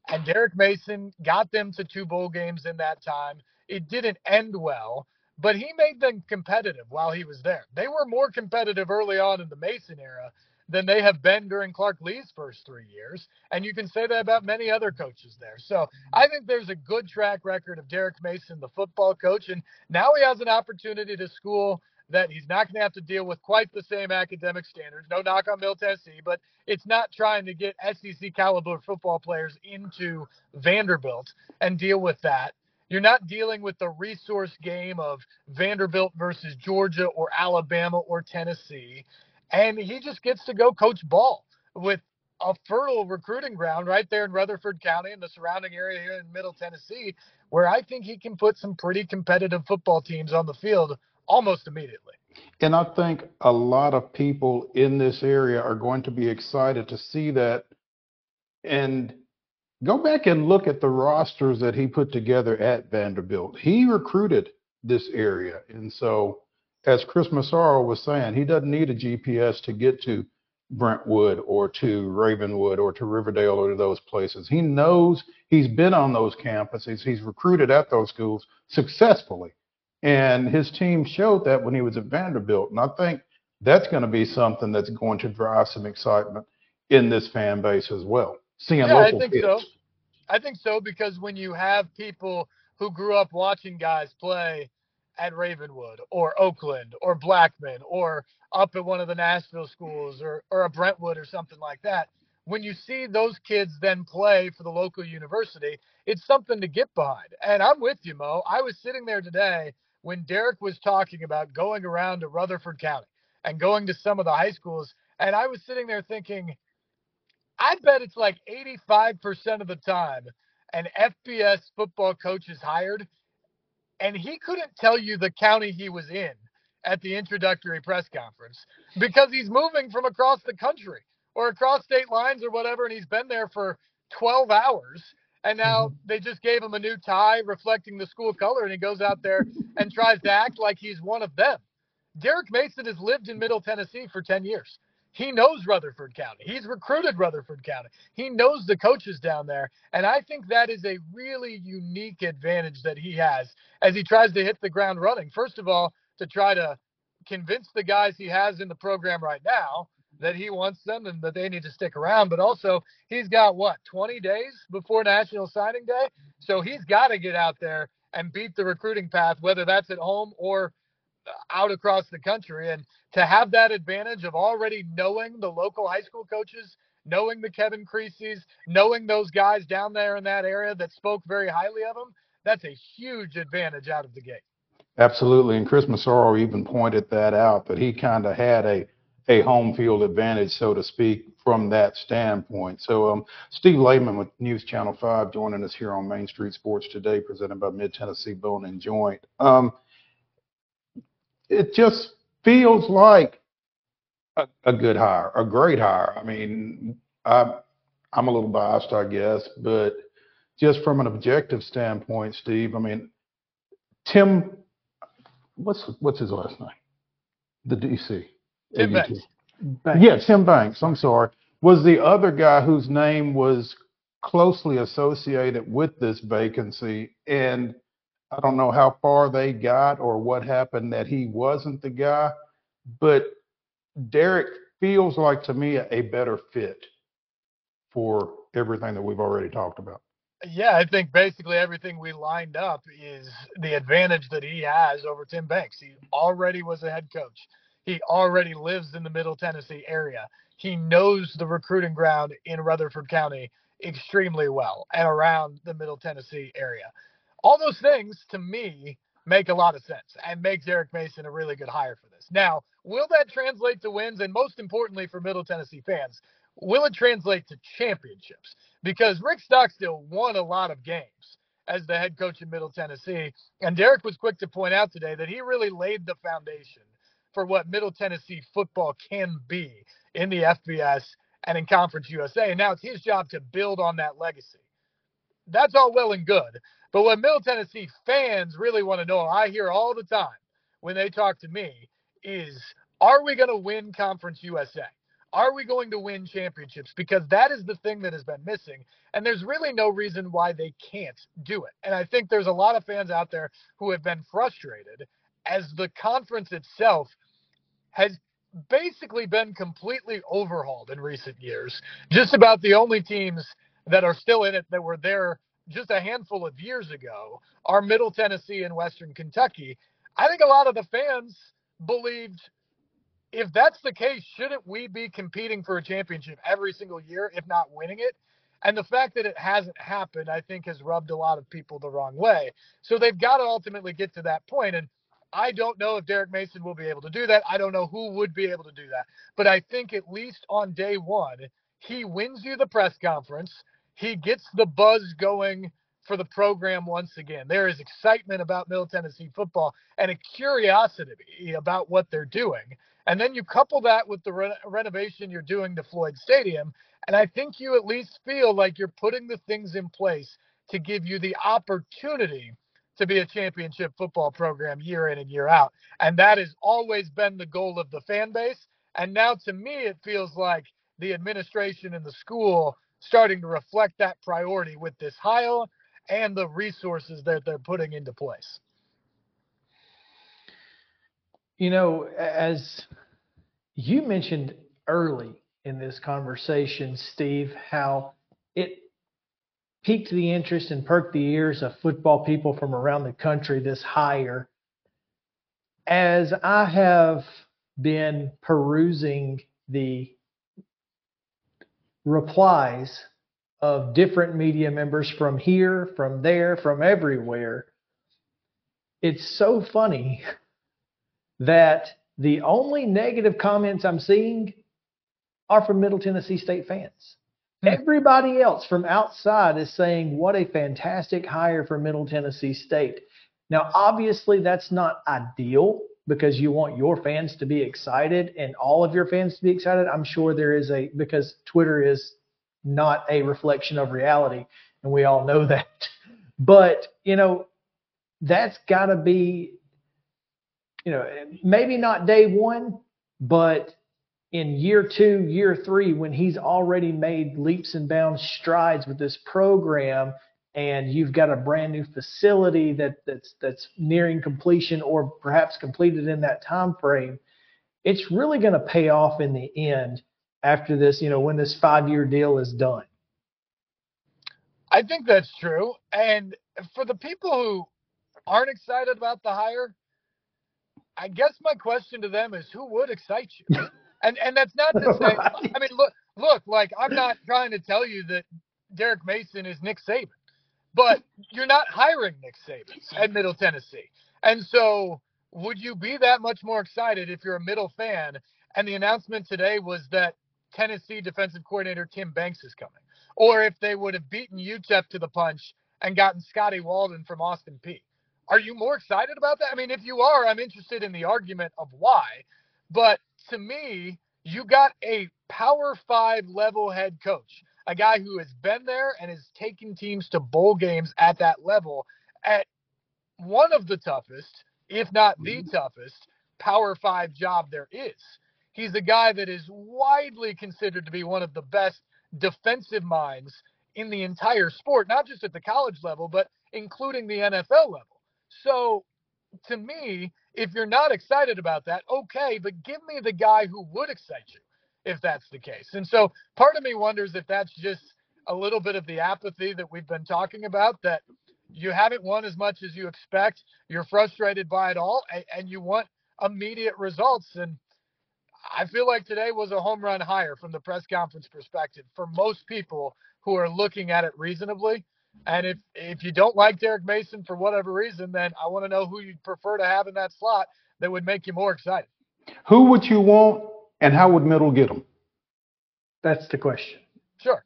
And Derek Mason got them to two bowl games in that time. It didn't end well, but he made them competitive while he was there. They were more competitive early on in the Mason era than they have been during Clark Lea's first three years. And you can say that about many other coaches there. So I think there's a good track record of Derek Mason, the football coach. And now he has an opportunity to school that he's not going to have to deal with quite the same academic standards. No knock on Middle Tennessee, but it's not trying to get SEC caliber football players into Vanderbilt and deal with that. You're not dealing with the resource game of Vanderbilt versus Georgia or Alabama or Tennessee. And he just gets to go coach ball with a fertile recruiting ground right there in Rutherford County and the surrounding area here in Middle Tennessee, where I think he can put some pretty competitive football teams on the field almost immediately. And I think a lot of people in this area are going to be excited to see that. And go back and look at the rosters that he put together at Vanderbilt. He recruited this area. And so, as Chris Massaro was saying, he doesn't need a GPS to get to Brentwood or to Ravenwood or to Riverdale or to those places. He knows he's been on those campuses, he's recruited at those schools successfully. And his team showed that when he was at Vanderbilt. And I think that's going to be something that's going to drive some excitement in this fan base as well. Seeing yeah, local I think kids. so. I think so because when you have people who grew up watching guys play at Ravenwood or Oakland or Blackman or up at one of the Nashville schools or, or a Brentwood or something like that, when you see those kids then play for the local university, it's something to get behind. And I'm with you, Mo. I was sitting there today when Derek was talking about going around to Rutherford County and going to some of the high schools, and I was sitting there thinking, I bet it's like 85% of the time an FBS football coach is hired, and he couldn't tell you the county he was in at the introductory press conference because he's moving from across the country or across state lines or whatever, and he's been there for 12 hours and now Mm-hmm. they just gave him a new tie reflecting the school color, and he goes out there and tries to act like he's one of them. Derek Mason has lived in Middle Tennessee for 10 years. He knows Rutherford County. He's recruited Rutherford County. He knows the coaches down there. And I think that is a really unique advantage that he has as he tries to hit the ground running. First of all, to try to convince the guys he has in the program right now that he wants them and that they need to stick around. But also, he's got what, 20 days before National Signing Day? So he's got to get out there and beat the recruiting path, whether that's at home or uh, out across the country. And to have that advantage of already knowing the local high school coaches, knowing the Kevin Creasy's, knowing those guys down there in that area that spoke very highly of him, that's a huge advantage out of the gate. Absolutely. And Chris Massaro even pointed that out that he kind of had a a home field advantage, so to speak, from that standpoint. So, um, Steve Layman with News Channel 5 joining us here on Main Street Sports today, presented by Mid Tennessee Bone and Joint. Um, it just feels like a, a good hire, a great hire. I mean, I, I'm a little biased, I guess, but just from an objective standpoint, Steve, I mean, Tim, what's what's his last name? The DC. Tim Banks. Banks. Yeah, Tim Banks. I'm sorry. Was the other guy whose name was closely associated with this vacancy, and I don't know how far they got or what happened that he wasn't the guy, but Derek feels like to me a better fit for everything that we've already talked about. Yeah, I think basically everything we lined up is the advantage that he has over Tim Banks. He already was a head coach. He already lives in the Middle Tennessee area. He knows the recruiting ground in Rutherford County extremely well and around the Middle Tennessee area. All those things to me make a lot of sense and makes Eric Mason a really good hire for this. Now, will that translate to wins? And most importantly for Middle Tennessee fans, will it translate to championships? Because Rick Stockstill won a lot of games as the head coach in Middle Tennessee. And Derek was quick to point out today that he really laid the foundation for what Middle Tennessee football can be in the FBS and in Conference USA. And now it's his job to build on that legacy. That's all well and good. But what Middle Tennessee fans really want to know, I hear all the time when they talk to me, is are we going to win Conference USA? Are we going to win championships? Because that is the thing that has been missing. And there's really no reason why they can't do it. And I think there's a lot of fans out there who have been frustrated as the conference itself has basically been completely overhauled in recent years. Just about the only teams that are still in it that were there just a handful of years ago are Middle Tennessee and Western Kentucky. I think a lot of the fans believed if that's the case, shouldn't we be competing for a championship every single year, if not winning it? And the fact that it hasn't happened, I think, has rubbed a lot of people the wrong way. So they've got to ultimately get to that point. And I don't know if Derek Mason will be able to do that. I don't know who would be able to do that. But I think at least on day one, he wins you the press conference. He gets the buzz going for the program once again. There is excitement about Middle Tennessee football and a curiosity about what they're doing. And then you couple that with the re- renovation you're doing to Floyd Stadium, and I think you at least feel like you're putting the things in place to give you the opportunity to be a championship football program year in and year out. And that has always been the goal of the fan base. And now to me, it feels like the administration and the school starting to reflect that priority with this hire and the resources that they're putting into place. You know, as you mentioned early in this conversation, Steve, how it piqued the interest and perked the ears of football people from around the country, this hire. As I have been perusing the replies of different media members from here, from there, from everywhere, it's so funny (laughs) that the only negative comments I'm seeing are from Middle Tennessee State fans. Hmm. Everybody else from outside is saying, what a fantastic hire for Middle Tennessee State. Now, obviously, that's not ideal because you want your fans to be excited and all of your fans to be excited. I'm sure there is a, because Twitter is not a reflection of reality, and we all know (laughs) that. But, you know, that's got to be you know, maybe not day one, but in year two, year three, when he's already made leaps and bounds strides with this program, and you've got a brand new facility that that's that's nearing completion or perhaps completed in that time frame, it's really going to pay off in the end after this. You know, when this five-year deal is done. I think that's true, and for the people who aren't excited about the hire, I guess my question to them is who would excite you? (laughs) And and that's not to say (laughs) right. I mean look look, like I'm not trying to tell you that Derek Mason is Nick Saban. But you're not hiring Nick Saban at Middle Tennessee. And so would you be that much more excited if you're a middle fan and the announcement today was that Tennessee defensive coordinator Tim Banks is coming? Or if they would have beaten UTEP to the punch and gotten Scotty Walden from Austin Peay? Are you more excited about that? I mean, if you are, I'm interested in the argument of why. But to me, you got a power five level head coach, a guy who has been there and has taken teams to bowl games at that level at one of the toughest, if not the mm-hmm. toughest, power five job there is. He's a guy that is widely considered to be one of the best defensive minds in the entire sport, not just at the college level, but including the NFL level. So to me, if you're not excited about that, okay, but give me the guy who would excite you if that's the case. And so part of me wonders if that's just a little bit of the apathy that we've been talking about that you haven't won as much as you expect, you're frustrated by it all, and, you want immediate results. And I feel like today was a home run hire from the press conference perspective for most people who are looking at it reasonably. And if if you don't like Derek Mason for whatever reason, then I want to know who you'd prefer to have in that slot that would make you more excited. Who would you want, and how would Middle get them? That's the question. Sure.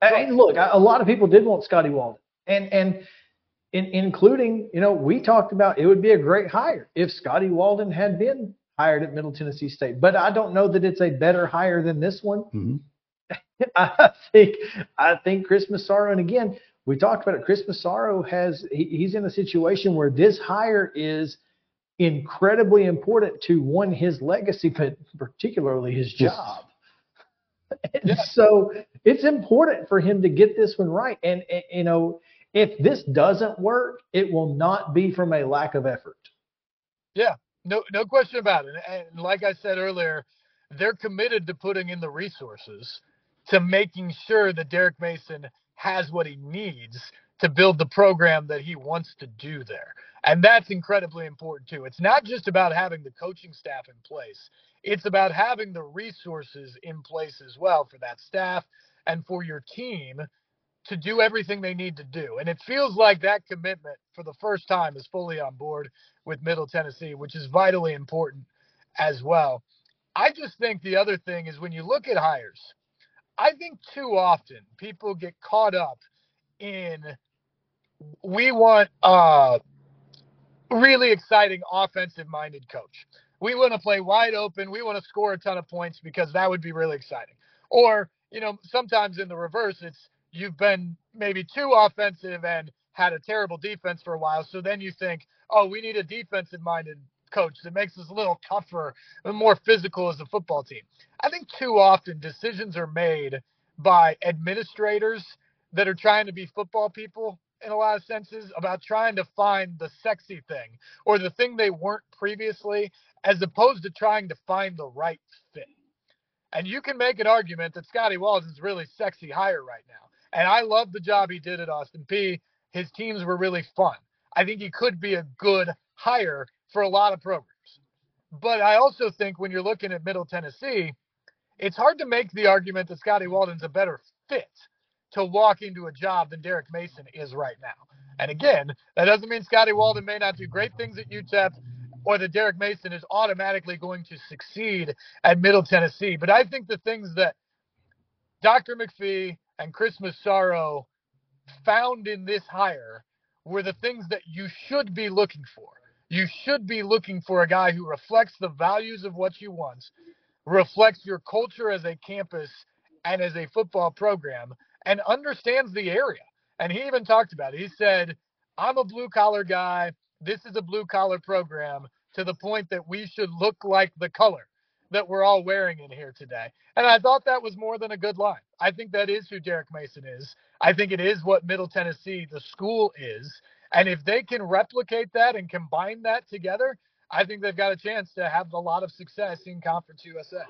Hey, look, a lot of people did want Scotty Walden. and and in, including, you know, we talked about it would be a great hire if Scotty Walden had been hired at Middle Tennessee State. But I don't know that it's a better hire than this one. Mhm. (laughs) I think I think Chris Massaro, and again, we talked about it. Chris Massaro has he, he's in a situation where this hire is incredibly important to one his legacy, but particularly his job. (laughs) And so it's important for him to get this one right. And, and you know, if this doesn't work, it will not be from a lack of effort. Yeah, no, no question about it. And like I said earlier, they're committed to putting in the resources to making sure that Derek Mason has what he needs to build the program that he wants to do there. And that's incredibly important too. It's not just about having the coaching staff in place. It's about having the resources in place as well for that staff and for your team to do everything they need to do. And it feels like that commitment for the first time is fully on board with Middle Tennessee, which is vitally important as well. I just think the other thing is when you look at hires, I think too often people get caught up in we want a really exciting offensive minded coach. We want to play wide open. We want to score a ton of points because that would be really exciting. Or, you know, sometimes in the reverse, it's you've been maybe too offensive and had a terrible defense for a while. So then you think, oh, we need a defensive minded coach that makes us a little tougher and more physical as a football team. I think too often decisions are made by administrators that are trying to be football people in a lot of senses about trying to find the sexy thing or the thing they weren't previously as opposed to trying to find the right fit. And you can make an argument that Scotty Walden's really sexy hire right now. And I love the job he did at Austin Peay His teams were really fun. I think he could be a good hire for a lot of programs. But I also think when you're looking at Middle Tennessee, it's hard to make the argument that Scotty Walden's a better fit to walk into a job than Derek Mason is right now. And again, that doesn't mean Scotty Walden may not do great things at UTEP or that Derek Mason is automatically going to succeed at Middle Tennessee. But I think the things that Dr. McPhee and Chris Massaro found in this hire were the things that you should be looking for. You should be looking for a guy who reflects the values of what you want, reflects your culture as a campus and as a football program, and understands the area. And he even talked about it. He said, I'm a blue collar guy. This is a blue collar program to the point that we should look like the color that we're all wearing in here today. And I thought that was more than a good line. I think that is who Derek Mason is. I think it is what Middle Tennessee, the school, is. And if they can replicate that and combine that together, I think they've got a chance to have a lot of success in Conference USA.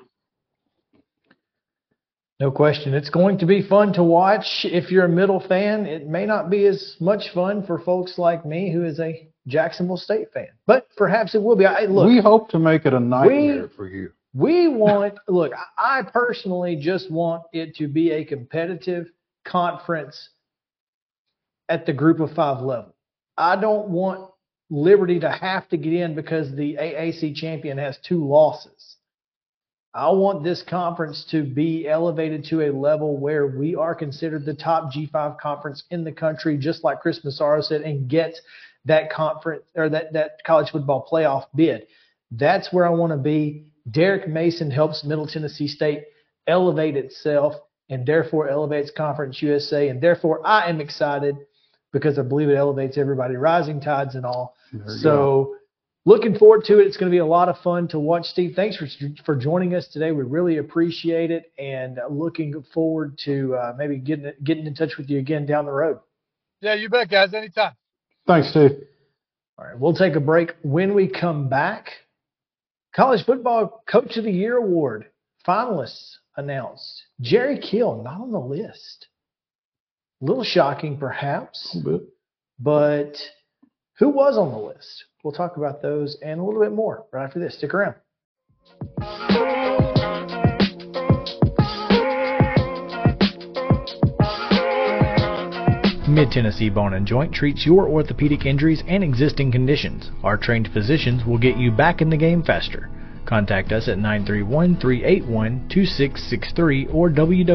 No question. It's going to be fun to watch. If you're a middle fan, it may not be as much fun for folks like me who is a Jacksonville State fan, but perhaps it will be. I, look, we hope to make it a nightmare for you. we want, look, I personally just want it to be a competitive conference at the group of five level. I don't want Liberty to have to get in because the AAC champion has two losses. I want this conference to be elevated to a level where we are considered the top G5 conference in the country, just like Chris Massaro said, and get that conference or that, that college football playoff bid. That's where I want to be. Derek Mason helps Middle Tennessee State elevate itself and therefore elevates Conference USA. And therefore, I am excited because I believe it elevates everybody, rising tides and all. There you So, looking forward to it. It's going to be a lot of fun to watch. Steve, thanks for for joining us today. We really appreciate it, and looking forward to uh, maybe getting getting in touch with you again down the road. Yeah, you bet, guys. Anytime. Thanks, Steve. All right, we'll take a break. When we come back, College Football Coach of the Year Award finalists announced. Jerry Kill not on the list. A little shocking, perhaps, A bit. but who was on the list? We'll talk about those and a little bit more right after this. Stick around. Mid Tennessee Bone and Joint treats your orthopedic injuries and existing conditions. Our trained physicians will get you back in the game faster. Contact us at 931 381 2663 or www.mtbj.net.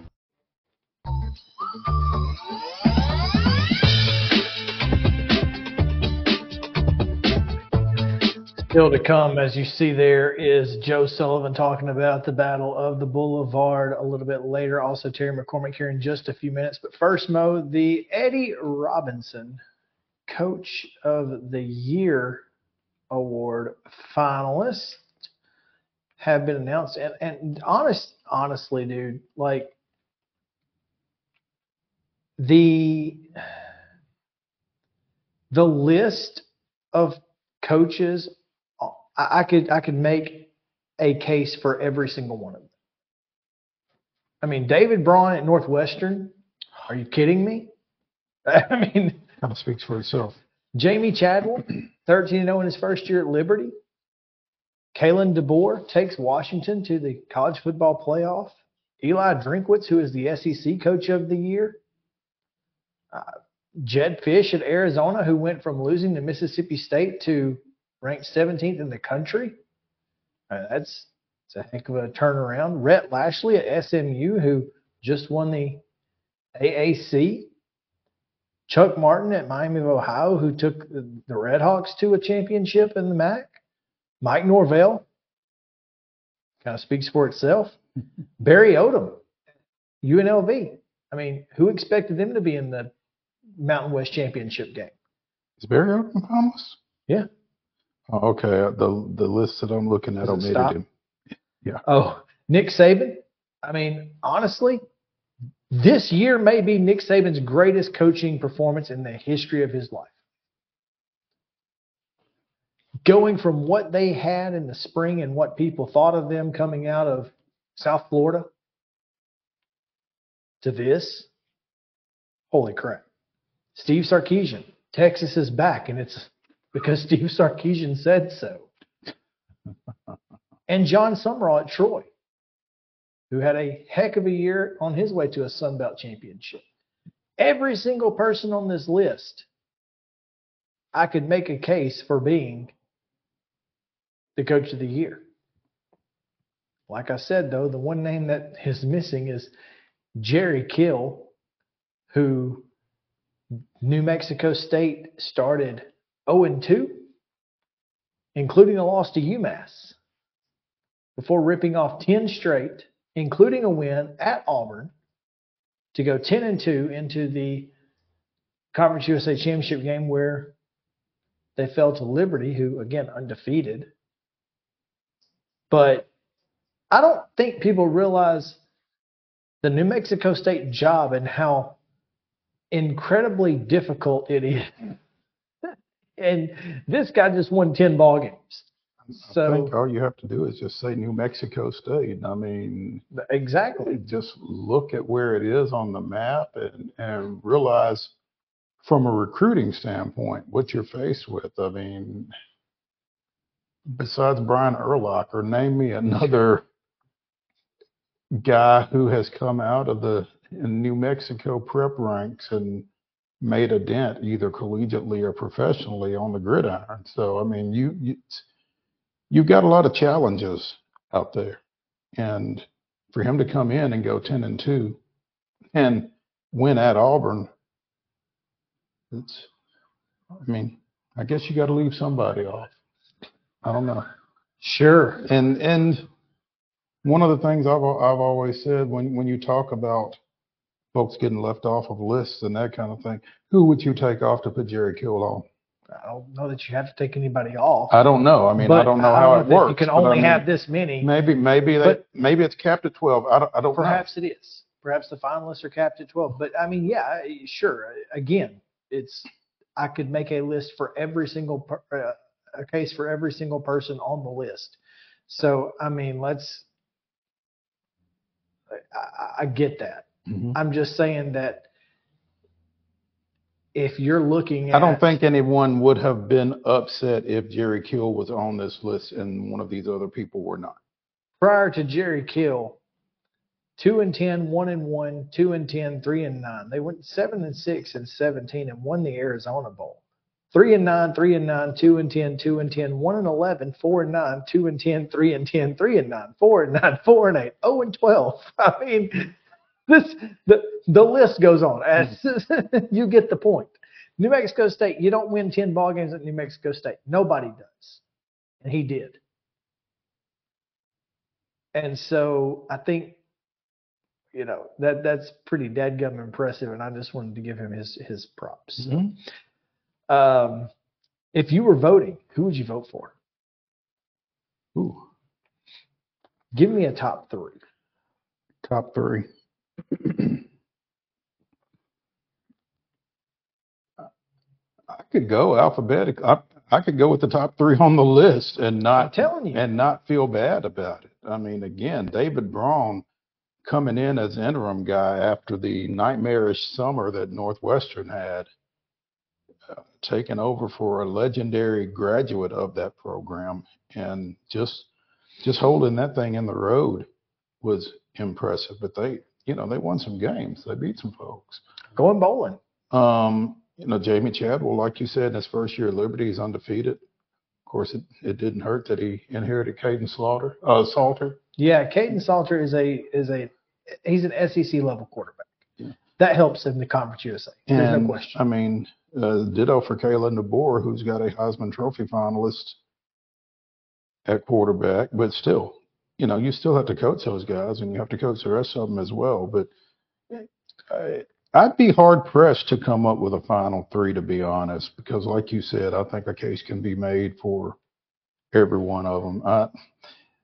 Still to come, as you see there, is Joe Sullivan talking about the Battle of the Boulevard a little bit later. Also, Terry McCormick here in just a few minutes. But first, Mo, the Eddie Robinson Coach of the Year Award finalists have been announced. And, and honest, honestly, dude, like the the list of coaches I, I could I could make a case for every single one of them. I mean, David Braun at Northwestern. Are you kidding me? (laughs) I mean, kind of speaks for itself. Jamey Chadwell, (clears throat) 13 0 in his first year at Liberty. Kalen DeBoer takes Washington to the college football playoff. Eli Drinkwitz, who is the SEC coach of the year. Uh, Jedd Fisch at Arizona, who went from losing to Mississippi State to ranked 17th in the country. Uh, that's, that's a heck of a turnaround. Rhett Lashlee at SMU, who just won the AAC. Chuck Martin at Miami of Ohio, who took the Redhawks to a championship in the MAC. Mike Norvell, kind of speaks for itself. (laughs) Barry Odom, UNLV. I mean, who expected them to be in the Mountain West Championship game? Is Barry Odom finalist? Yeah. Oh, okay. The the list that I'm looking at omitted stop? him. Yeah. Oh, Nick Saban. I mean, honestly, this year may be Nick Saban's greatest coaching performance in the history of his life. Going from what they had in the spring and what people thought of them coming out of South Florida to this, holy crap. Steve Sarkisian, Texas is back, and it's because Steve Sarkisian said so. and Jon Sumrall at Troy, who had a heck of a year on his way to a Sun Belt championship. Every single person on this list, I could make a case for being the coach of the year. Like I said, though, the one name that is missing is Jerry Kill, who New Mexico State started 0 and 2, including a loss to UMass, before ripping off 10 straight, including a win at Auburn, to go 10 and 2 into the Conference USA Championship game where they fell to Liberty, who again undefeated. But I don't think people realize the New Mexico State job and how incredibly difficult it is. And this guy just won 10 ball games. So I think all you have to do is just say New Mexico State. I mean, exactly. just look at where it is on the map and, and realize from a recruiting standpoint what you're faced with. I mean, besides Brian Urlacher, name me another guy who has come out of the New Mexico prep ranks and made a dent either collegiately or professionally on the gridiron. So I mean, you, you you've got a lot of challenges out there, and for him to come in and go ten and two and win at Auburn, it's. I mean, I guess you got to leave somebody off. I don't know. Sure. And and one of the things I've I've always said when when you talk about folks getting left off of lists and that kind of thing, who would you take off to put Jerry Kill on? I don't know that you have to take anybody off. I don't know. I mean, I don't know how it works. You can but I only mean, have this many. Maybe maybe they But- maybe it's capped at twelve. I don't I don't know. Perhaps it is. Perhaps the finalists are capped at 12. But I mean, yeah, sure. Again, it's I could make a list for every single per, uh, a case for every single person on the list. So I mean, let's. I, I, I get that. Mhm. I'm just saying that if you're looking at, I don't think anyone would have been upset if Jerry Kill was on this list and one of these other people were not. prior to Jerry Kill, two and 10, one and one, two and 10, three and nine. They went seven and six and 17 and won the Arizona Bowl. Three and nine, three and nine, two and 10, two and 10, one and 11, four and nine, two and 10, three and 10, three and nine, four and nine, four and eight, oh and 12. (laughs) I mean, this, the, the list goes on as (laughs) you get the point. New Mexico State, you don't win 10 ball games at New Mexico State. Nobody does. And he did. And so I think, you know, that that's pretty dadgum impressive, and I just wanted to give him his his props. Um, if you were voting, who would you vote for? Ooh, Give me a top three. top three. I could go alphabetic. I, I could go with the top three on the list and I'm not telling you. and not feel bad about it. I mean, again, David Braun coming in as interim guy after the nightmarish summer that Northwestern had, uh, taking over for a legendary graduate of that program, and just just holding that thing in the road was impressive. But they, you know, they won some games. They beat some folks. Going bowling. Um, you know, Jamey Chadwell, like you said, in his first year at Liberty, he's undefeated. Of course, it, it didn't hurt that he inherited Kaidon Slaughter, uh, Salter. Yeah, Kaidon Salter is a is a he's an SEC level quarterback. Yeah. That helps in the Conference USA. There's and, no question. I mean, uh, ditto for Kalen DeBoer, who's got a Heisman Trophy finalist at quarterback, but still, you know, you still have to coach those guys and you have to coach the rest of them as well. But I, I'd be hard pressed to come up with a final three, to be honest, because like you said, I think a case can be made for every one of them. I,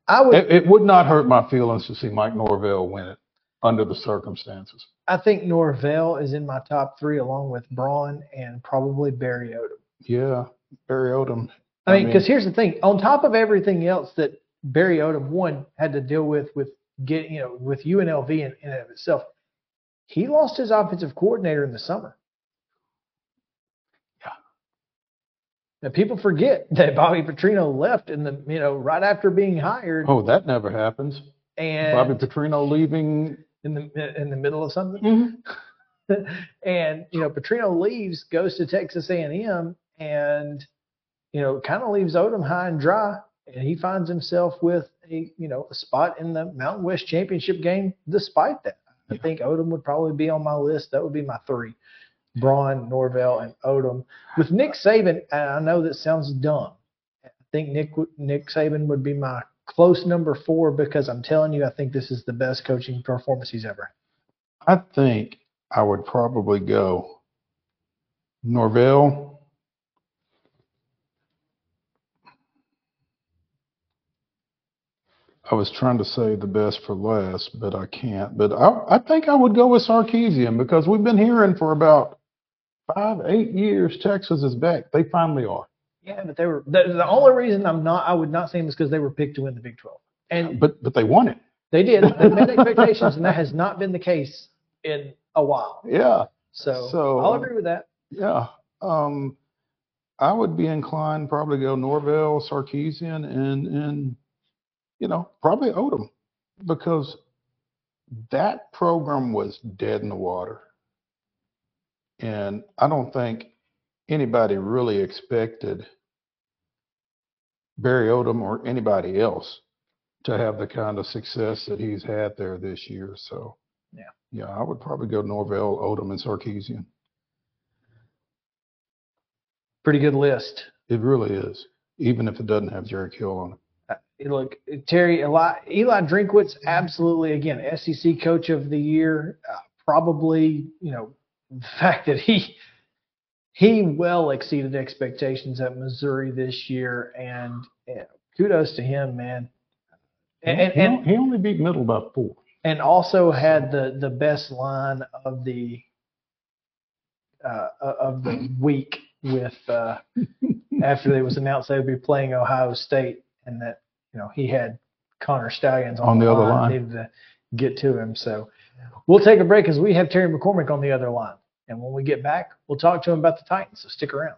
I would it, it would not hurt my feelings to see Mike Norvell win it under the circumstances. I think Norvell is in my top three along with Braun and probably Barry Odom. Yeah, Barry Odom. I mean, because here's the thing: on top of everything else that Barry Odom one had to deal with, with getting you know with UNLV in, in and of itself, he lost his offensive coordinator in the summer. Yeah. Now people forget (laughs) that Bobby Petrino left in the you know right after being hired, Oh, that never happens. and Bobby Petrino leaving. in the in the middle of something. Mm-hmm. (laughs) and you know, Petrino leaves, goes to Texas A&M, and you know, kind of leaves Odom high and dry, and he finds himself with a you know a spot in the Mountain West Championship game. Despite that, I Yeah. think Odom would probably be on my list. That would be my three: Braun, Norvell, and Odom. With Nick Saban, and I know that sounds dumb. I think Nick Nick Saban would be my close number four because I'm telling you, I think this is the best coaching performance he's ever. I think I would probably go Norvell. I was trying to say the best for last, but I can't. But I, I think I would go with Sarkisian because we've been hearing for about five, eight years Texas is back. They finally are. Yeah, but they were the, the only reason I'm not I would not say them is because they were picked to win the Big 12, and But but they won it. they did. They (laughs) met expectations, and that has not been the case in a while. Yeah. So, So, I'll agree with that. Yeah. Um, I would be inclined probably go Norvell, Sarkisian, and and you know probably Odom because that program was dead in the water, and I don't think anybody really expected Barry Odom or anybody else to have the kind of success that he's had there this year. So Yeah. yeah, I would probably go Norvell, Odom, and Sarkisian. Pretty good list. It really is, even if it doesn't have Jerry Kill on it. Look, Terry, Eli, Eli Drinkwitz, absolutely, again, SEC Coach of the Year. Uh, probably, you know, the (laughs) fact that he he well exceeded expectations at Missouri this year, and uh, kudos to him, man. And, and, he, and he only beat Middle by four. and also had the the best line of the uh, of the week with uh, (laughs) after it was announced they would be playing Ohio State and that you know he had Connor Stalions on, On the other line. needed to get to him. So we'll take a break as we have Terry McCormick on the other line, and when we get back, we'll talk to him about the Titans. So stick around.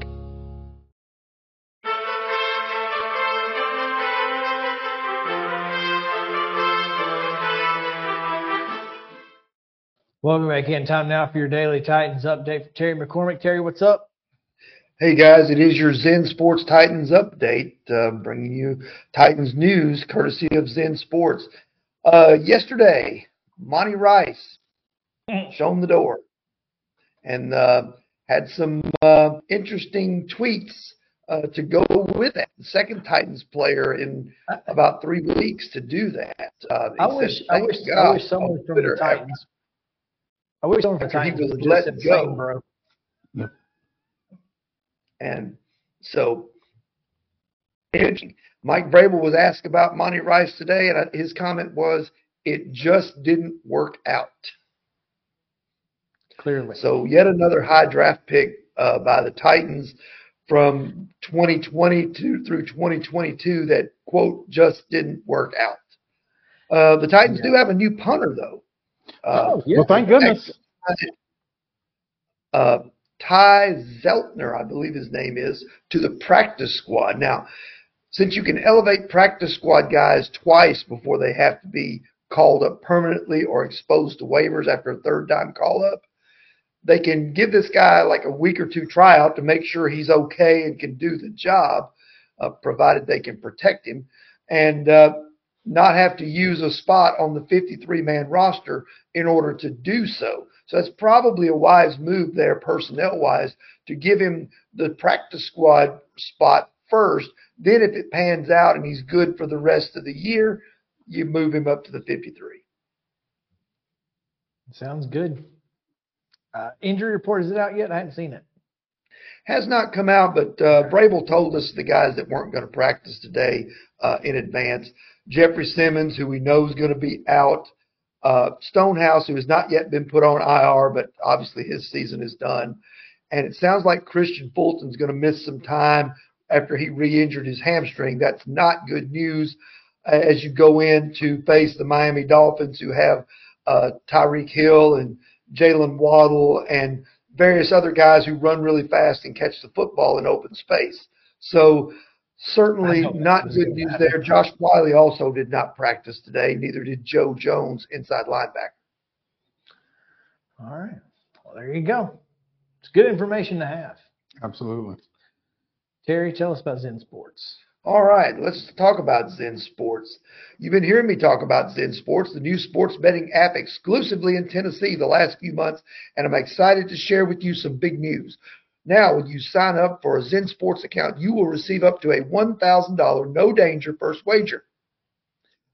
Welcome back in. Time now for your daily Titans update for Terry McCormick. Terry, what's up? Hey guys, it is your Zen Sports Titans update, uh, bringing you Titans news courtesy of Zen Sports. Uh, yesterday, Monty Rice shown the door and uh, had some uh, interesting tweets uh, to go with that. The second Titans player in about three weeks to do that. Uh, I said, wish, I "Thank wish, I wish someone on from Twitter the Titans. I wish someone from the after he Titans was let just go. insane, bro. And so. Mike Vrabel was asked about Monty Rice today, and his comment was, "It just didn't work out." Clearly. So, yet another high draft pick uh, by the Titans from 2020 to through 2022 that quote just didn't work out. Uh, the Titans do have a new punter though. Uh, oh, yeah. Well, thank goodness. uh, Ty Zentner, I believe his name is, to the practice squad. Now, since you can elevate practice squad guys twice before they have to be called up permanently or exposed to waivers after a third time call up, they can give this guy like a week or two tryout to make sure he's okay and can do the job, uh, provided they can protect him, and uh, not have to use a spot on the 53 man roster in order to do so. So that's probably a wise move there, personnel wise, to give him the practice squad spot first. Then, if it pans out and he's good for the rest of the year, you move him up to the 53. Sounds good. Uh, injury report is it out yet? I haven't seen it. has not come out, but uh, Vrabel told us the guys that weren't going to practice today uh, in advance. Jeffrey Simmons, who we know is going to be out. Uh, Stonehouse, who has not yet been put on IR, but obviously his season is done. And it sounds like Kristian Fulton's going to miss some time after he re-injured his hamstring. That's not good news as you go in to face the Miami Dolphins, who have uh, Tyreek Hill and Jaylen Waddle and various other guys who run really fast and catch the football in open space. So certainly not good news there. Josh Wiley also did not practice today. Neither did Joe Jones, inside linebacker. All right. Well, there you go. It's good information to have. Absolutely. Terry, tell us about Zen Sports. All right, let's talk about Zen Sports. You've been hearing me talk about Zen Sports, the new sports betting app exclusively in Tennessee the last few months, and I'm excited to share with you some big news. Now, when you sign up for a Zen Sports account, you will receive up to a $1,000 no danger first wager.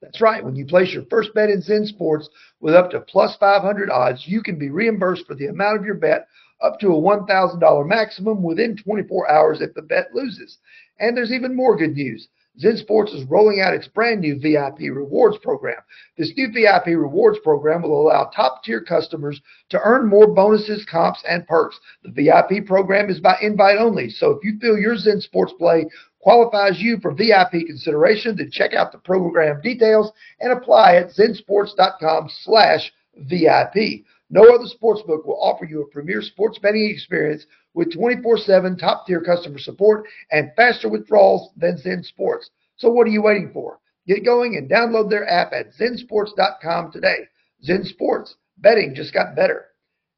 That's right, when you place your first bet in Zen Sports with up to plus 500 odds, you can be reimbursed for the amount of your bet up to a $1,000 maximum within 24 hours if the bet loses. And there's even more good news. Zen Sports is rolling out its brand new VIP rewards program. This new VIP rewards program will allow top tier customers to earn more bonuses, comps, and perks. The VIP program is by invite only, so if you feel your Zen Sports play qualifies you for VIP consideration, then check out the program details and apply at zensports.com slash VIP. No other sportsbook will offer you a premier sports betting experience with 24-7 top-tier customer support and faster withdrawals than Zen Sports. So what are you waiting for? Get going and download their app at zensports.com today. Zen Sports. Betting just got better.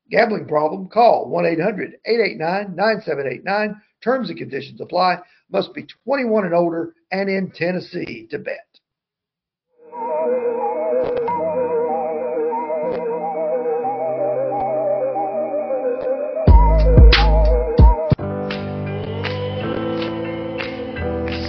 Gambling problem? Call 1-800-889-9789. Terms and conditions apply. Must be 21 and older and in Tennessee to bet.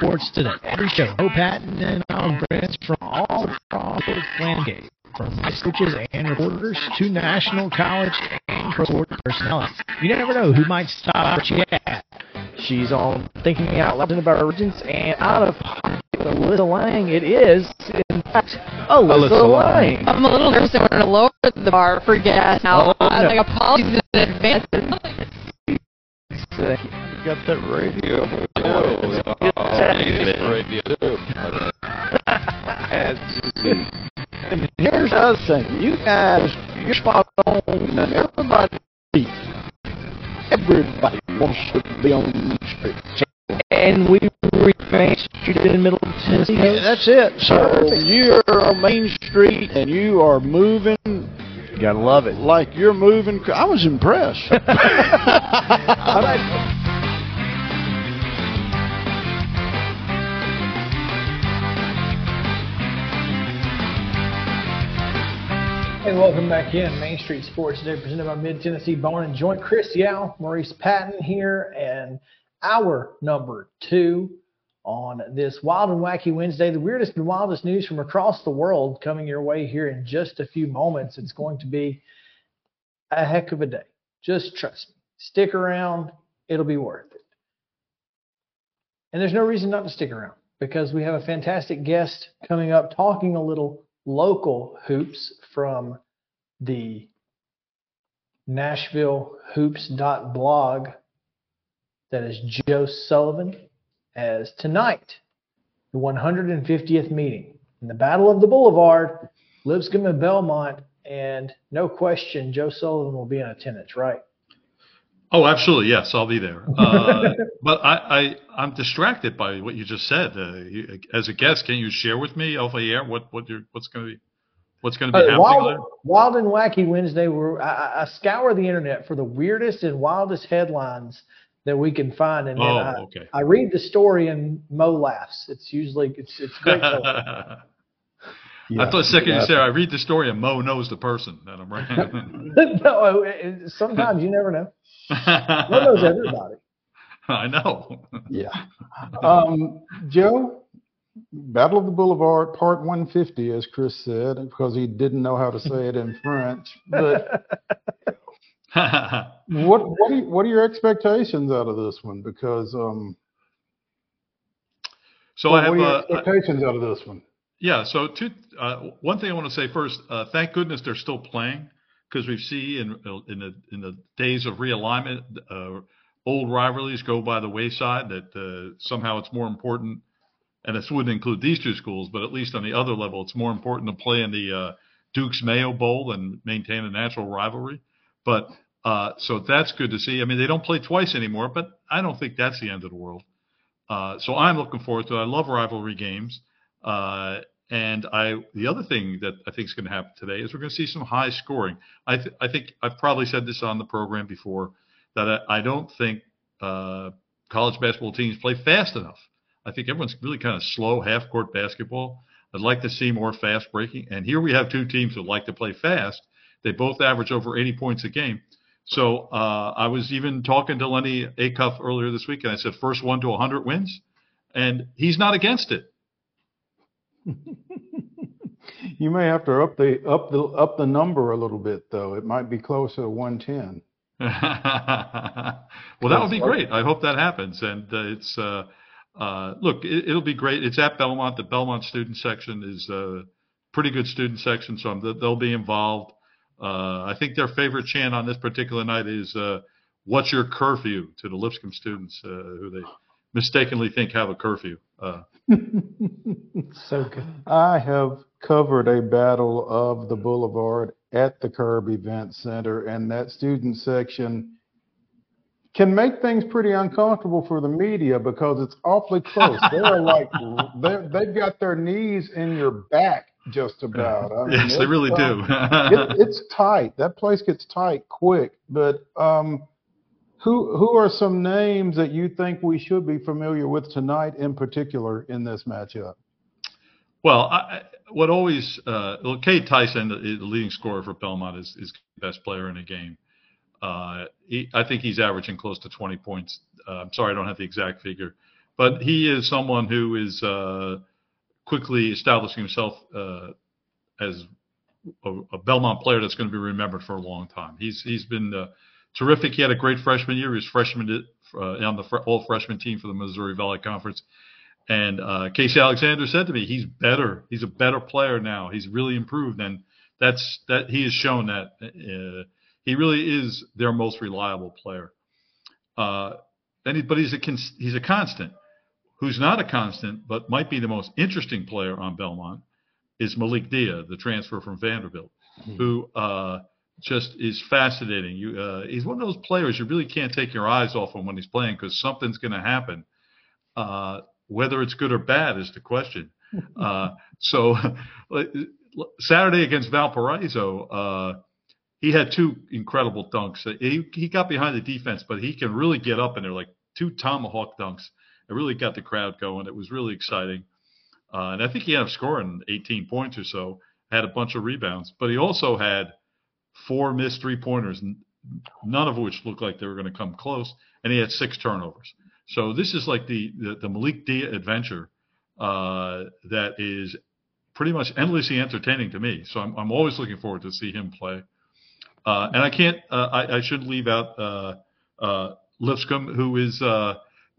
Sports Today. Every show, Joe Patton and our friends from all across the landscape, from coaches and reporters to national college and pro sport personalities. You never know who might stop at you at. She's on Thinking Out Loud about Origins, and out of Alyssa Lang, it is, in fact, Alyssa, Alyssa Lang. Lang. I'm a little nervous. I'm going to lower the bar for gas now. Oh, I no. think apologies in advance. You got that radio. And here's the other thing. You guys, you're spot on. and Everybody, everybody wants to be on the street. And we street in Middle of Tennessee. Yeah, that's it. So you're on Main Street and you are moving. You gotta love it. Like you're moving. I was impressed. All right. And welcome back in Main Street Sports today, presented by Mid Tennessee Bone and Joint. Chris Yow, Maurice Patton here, and our number two on this wild and wacky Wednesday. The weirdest and wildest news from across the world coming your way here in just a few moments. It's going to be a heck of a day. Just trust me. Stick around, it'll be worth it. And there's no reason not to stick around because we have a fantastic guest coming up talking a little local hoops from the Nashville Hoops.blog. That is Joe Sullivan. As tonight, the 150th meeting in the Battle of the Boulevard, Lipscomb and Belmont, and no question, Joe Sullivan will be in attendance, right? Oh, absolutely. Yes, I'll be there. (laughs) Uh, but I, I, I'm distracted by what you just said. Uh, you, as a guest, can you share with me the air what, what you're, what's going to be, what's going to be Uh, happening wild, there? wild and wacky Wednesday. Where I- I scour the internet for the weirdest and wildest headlines that we can find, and then Oh, I, okay. I read the story and Mo laughs. It's usually it's it's (laughs) great. going. I thought a second you said I read the story and Mo knows the person that I'm writing. (laughs) no, it- it- sometimes you never know. Mo knows everybody. (laughs) I know. Yeah. Um, Joe, Battle of the Boulevard, Part 150, as Chris said, because he didn't know how to say it in French. But (laughs) what what are, you- what are your expectations out of this one? Because um, So what I have are your uh, expectations out of this one? Yeah. So two, uh, one thing I want to say first. Uh, thank goodness they're still playing because we see in in the in the days of realignment, uh, old rivalries go by the wayside. That uh, somehow it's more important, and this wouldn't include these two schools, but at least on the other level, it's more important to play in the uh, Duke's Mayo Bowl and maintain a natural rivalry. But uh, so that's good to see. I mean, they don't play twice anymore, but I don't think that's the end of the world. Uh, so I'm looking forward to it. I love rivalry games. Uh, and I, the other thing that I think is going to happen today is we're going to see some high scoring. I, th- I think I've probably said this on the program before that I, I don't think uh, college basketball teams play fast enough. I think everyone's really kind of slow half court basketball. I'd like to see more fast breaking. And here we have two teams that like to play fast. They both average over 80 points a game. So uh, I was even talking to Lennie Acuff earlier this week, and I said first one to 100 wins, and he's not against it. (laughs) You may have to up the up the up the number a little bit, though. It might be closer to 110. (laughs) well, that would be great. I hope that happens. And uh, it's uh, uh, look, it, it'll be great. It's at Belmont. The Belmont student section is a pretty good student section, so I'm, they'll be involved. Uh, I think their favorite chant on this particular night is uh, "What's your curfew?" to the Lipscomb students uh, who they mistakenly think have a curfew. Uh, (laughs) so good. I have covered a battle of the Boulevard at the Curb Event Center, and that student section can make things pretty uncomfortable for the media because it's awfully close. (laughs) They're like they're, they've got their knees in your back just (laughs) about. I mean, Yes, they really do. it, it's tight. That place gets tight quick. But um, who who are some names that you think we should be familiar with tonight, in particular, in this matchup? Well, I, what always, uh, well, Cade Tyson, the, the leading scorer for Belmont, is, is best player in the game. Uh, he, I think he's averaging close to 20 points. Uh, I'm sorry, I don't have the exact figure, but he is someone who is uh, quickly establishing himself uh, as a, a Belmont player that's going to be remembered for a long time. He's he's been uh, terrific. He had a great freshman year. He was freshman uh, on the fr- all freshman team for the Missouri Valley Conference. And uh, Casey Alexander said to me, he's better. He's a better player now. He's really improved, and that's that. He has shown that uh, he really is their most reliable player. Uh, and he, but he's a he's a constant. Who's not a constant, but might be the most interesting player on Belmont, is Malik Dia, the transfer from Vanderbilt, who uh, just is fascinating. You, uh, he's one of those players you really can't take your eyes off him when he's playing because something's going to happen. Uh, whether it's good or bad is the question. (laughs) Uh, so (laughs) Saturday against Valparaiso, uh, he had two incredible dunks. He he got behind the defense, but he can really get up in there like two tomahawk dunks. It really got the crowd going. It was really exciting, uh, and I think he ended up scoring 18 points or so. Had a bunch of rebounds, but he also had four missed three pointers, none of which looked like they were going to come close, and he had six turnovers. So this is like the the, the Malik Dia adventure uh, that is pretty much endlessly entertaining to me. So I'm I'm always looking forward to see him play. Uh, and I can't uh, I, I should leave out uh, uh, Lipscomb, who is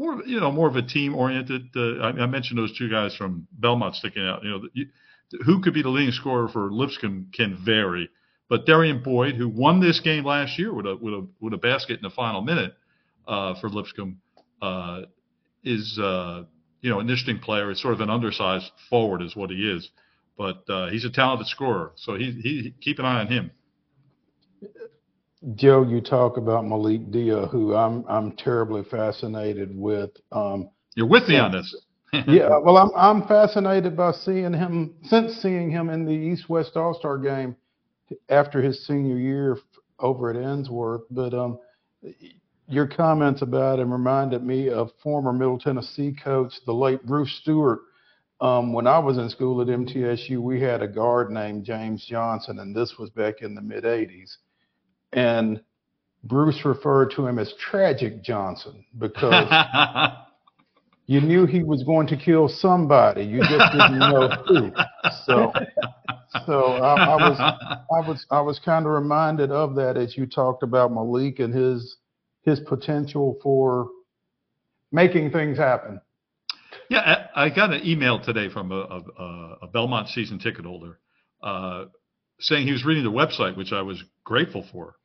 more you know more of a team oriented. Uh, I, I mentioned those two guys from Belmont sticking out. You know, you, who could be the leading scorer for Lipscomb can vary. But Darian Boyd, who won this game last year with a with a with a basket in the final minute uh, for Lipscomb, uh, is uh, you know an interesting player. He's sort of an undersized forward, is what he is, but uh, he's a talented scorer. So he, he keep an eye on him. Joe, you talk about Malik Dia, who I'm I'm terribly fascinated with. Um, You're with me on this. (laughs) yeah, well, I'm I'm fascinated by seeing him since seeing him in the East West All Star game after his senior year over at Ensworth. But um, your comments about him reminded me of former Middle Tennessee coach, the late Bruce Stewart. Um, when I was in school at MTSU, we had a guard named James Johnson, and this was back in the mid 80s. And Bruce referred to him as Tragic Johnson because (laughs) you knew he was going to kill somebody. You just didn't know who. So, so I, I was, I was, I was kind of reminded of that as you talked about Malik and his his potential for making things happen. Yeah, I, got an email today from a, a, a Belmont season ticket holder uh, saying he was reading the website, which I was grateful for.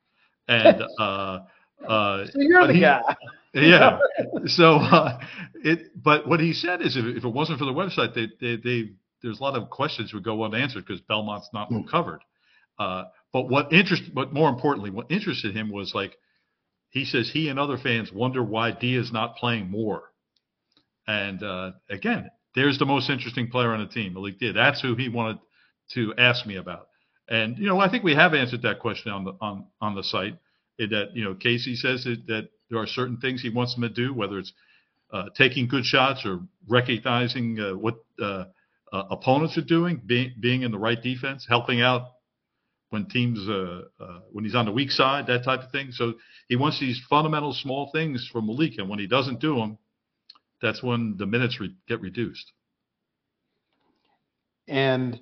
And (laughs) uh, uh, So you're the he- guy. (laughs) yeah. (laughs) So uh, it, but what he said is, if, if it wasn't for the website, they, they, they there's a lot of questions would go unanswered because Belmont's not well covered. Uh, but what interest, but more importantly, what interested him was like he says he and other fans wonder why Dia's not playing more. And uh, again, there's the most interesting player on the team, Malik Diaz. That's who he wanted to ask me about. And you know, I think we have answered that question on the on on the site. That you know, Casey says that, that there are certain things he wants them to do, whether it's uh, taking good shots or recognizing uh, what uh, uh, opponents are doing, being being in the right defense, helping out when teams uh, uh, when he's on the weak side, that type of thing. So he wants these fundamental small things from Malik, and when he doesn't do them, that's when the minutes re- get reduced. And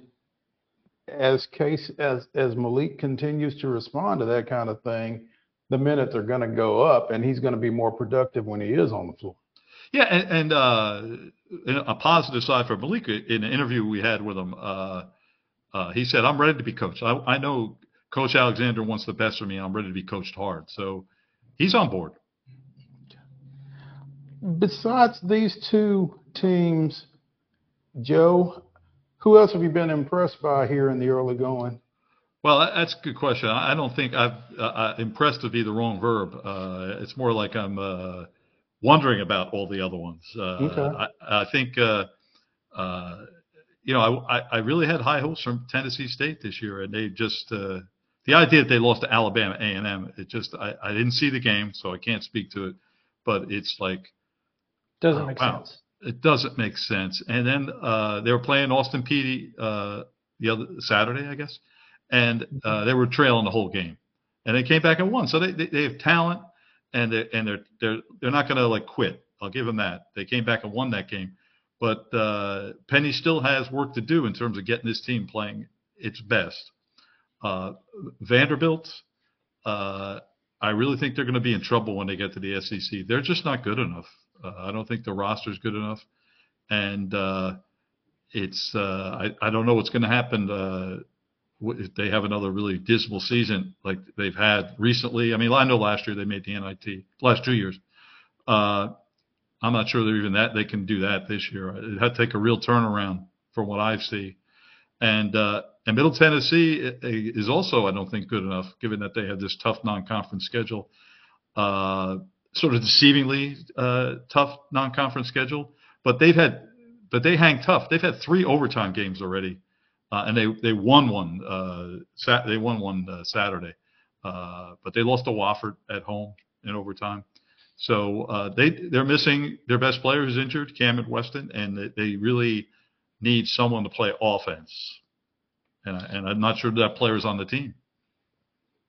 as case as as Malik continues to respond to that kind of thing, the minutes are going to go up, and he's going to be more productive when he is on the floor. Yeah, and, and uh, in a positive side for Malik, in an interview we had with him, uh, uh, he said, "I'm ready to be coached. I, I know Coach Alexander wants the best for me. I'm ready to be coached hard." So he's on board. Besides these two teams, Joe, who else have you been impressed by here in the early going? Well, that's a good question. I I don't think I've uh, impressed to be the wrong verb. Uh, it's more like I'm uh, wondering about all the other ones. Uh, Okay. I, I think, uh, uh, you know, I, I- I really had high hopes from Tennessee State this year, and they just uh, the idea that they lost to Alabama A and M. It just I, I didn't see the game, so I can't speak to it. But it's like Doesn't Oh, make wow. sense. It doesn't make sense. And then uh, they were playing Austin Peay uh, the other Saturday, I guess, and uh, they were trailing the whole game, and they came back and won. So they they, they have talent, and they and they're they're they're not going to like quit. I'll give them that. They came back and won that game, but uh, Penny still has work to do in terms of getting this team playing its best. Uh, Vanderbilt. Uh, I really think they're going to be in trouble when they get to the SEC. They're just not good enough. Uh, I don't think the roster is good enough, and uh, it's uh, I I don't know what's going to happen uh, if they have another really dismal season like they've had recently. I mean, I know last year they made the NIT. Last two years, uh, I'm not sure they're even that they can do that this year. It had to take a real turnaround from what I see, and and Middle Tennessee is also I don't think good enough given that they have this tough non-conference schedule. Uh, sort of deceivingly uh, tough non-conference schedule, but they've had, but they hang tough. They've had three overtime games already, uh, and they they won one. Uh, sat, they won one uh, Saturday, uh, but they lost to Wofford at home in overtime. So uh, they they're missing their best player who's injured, Camryn Weston, and they, they really need someone to play offense. And, and I'm not sure that player is on the team.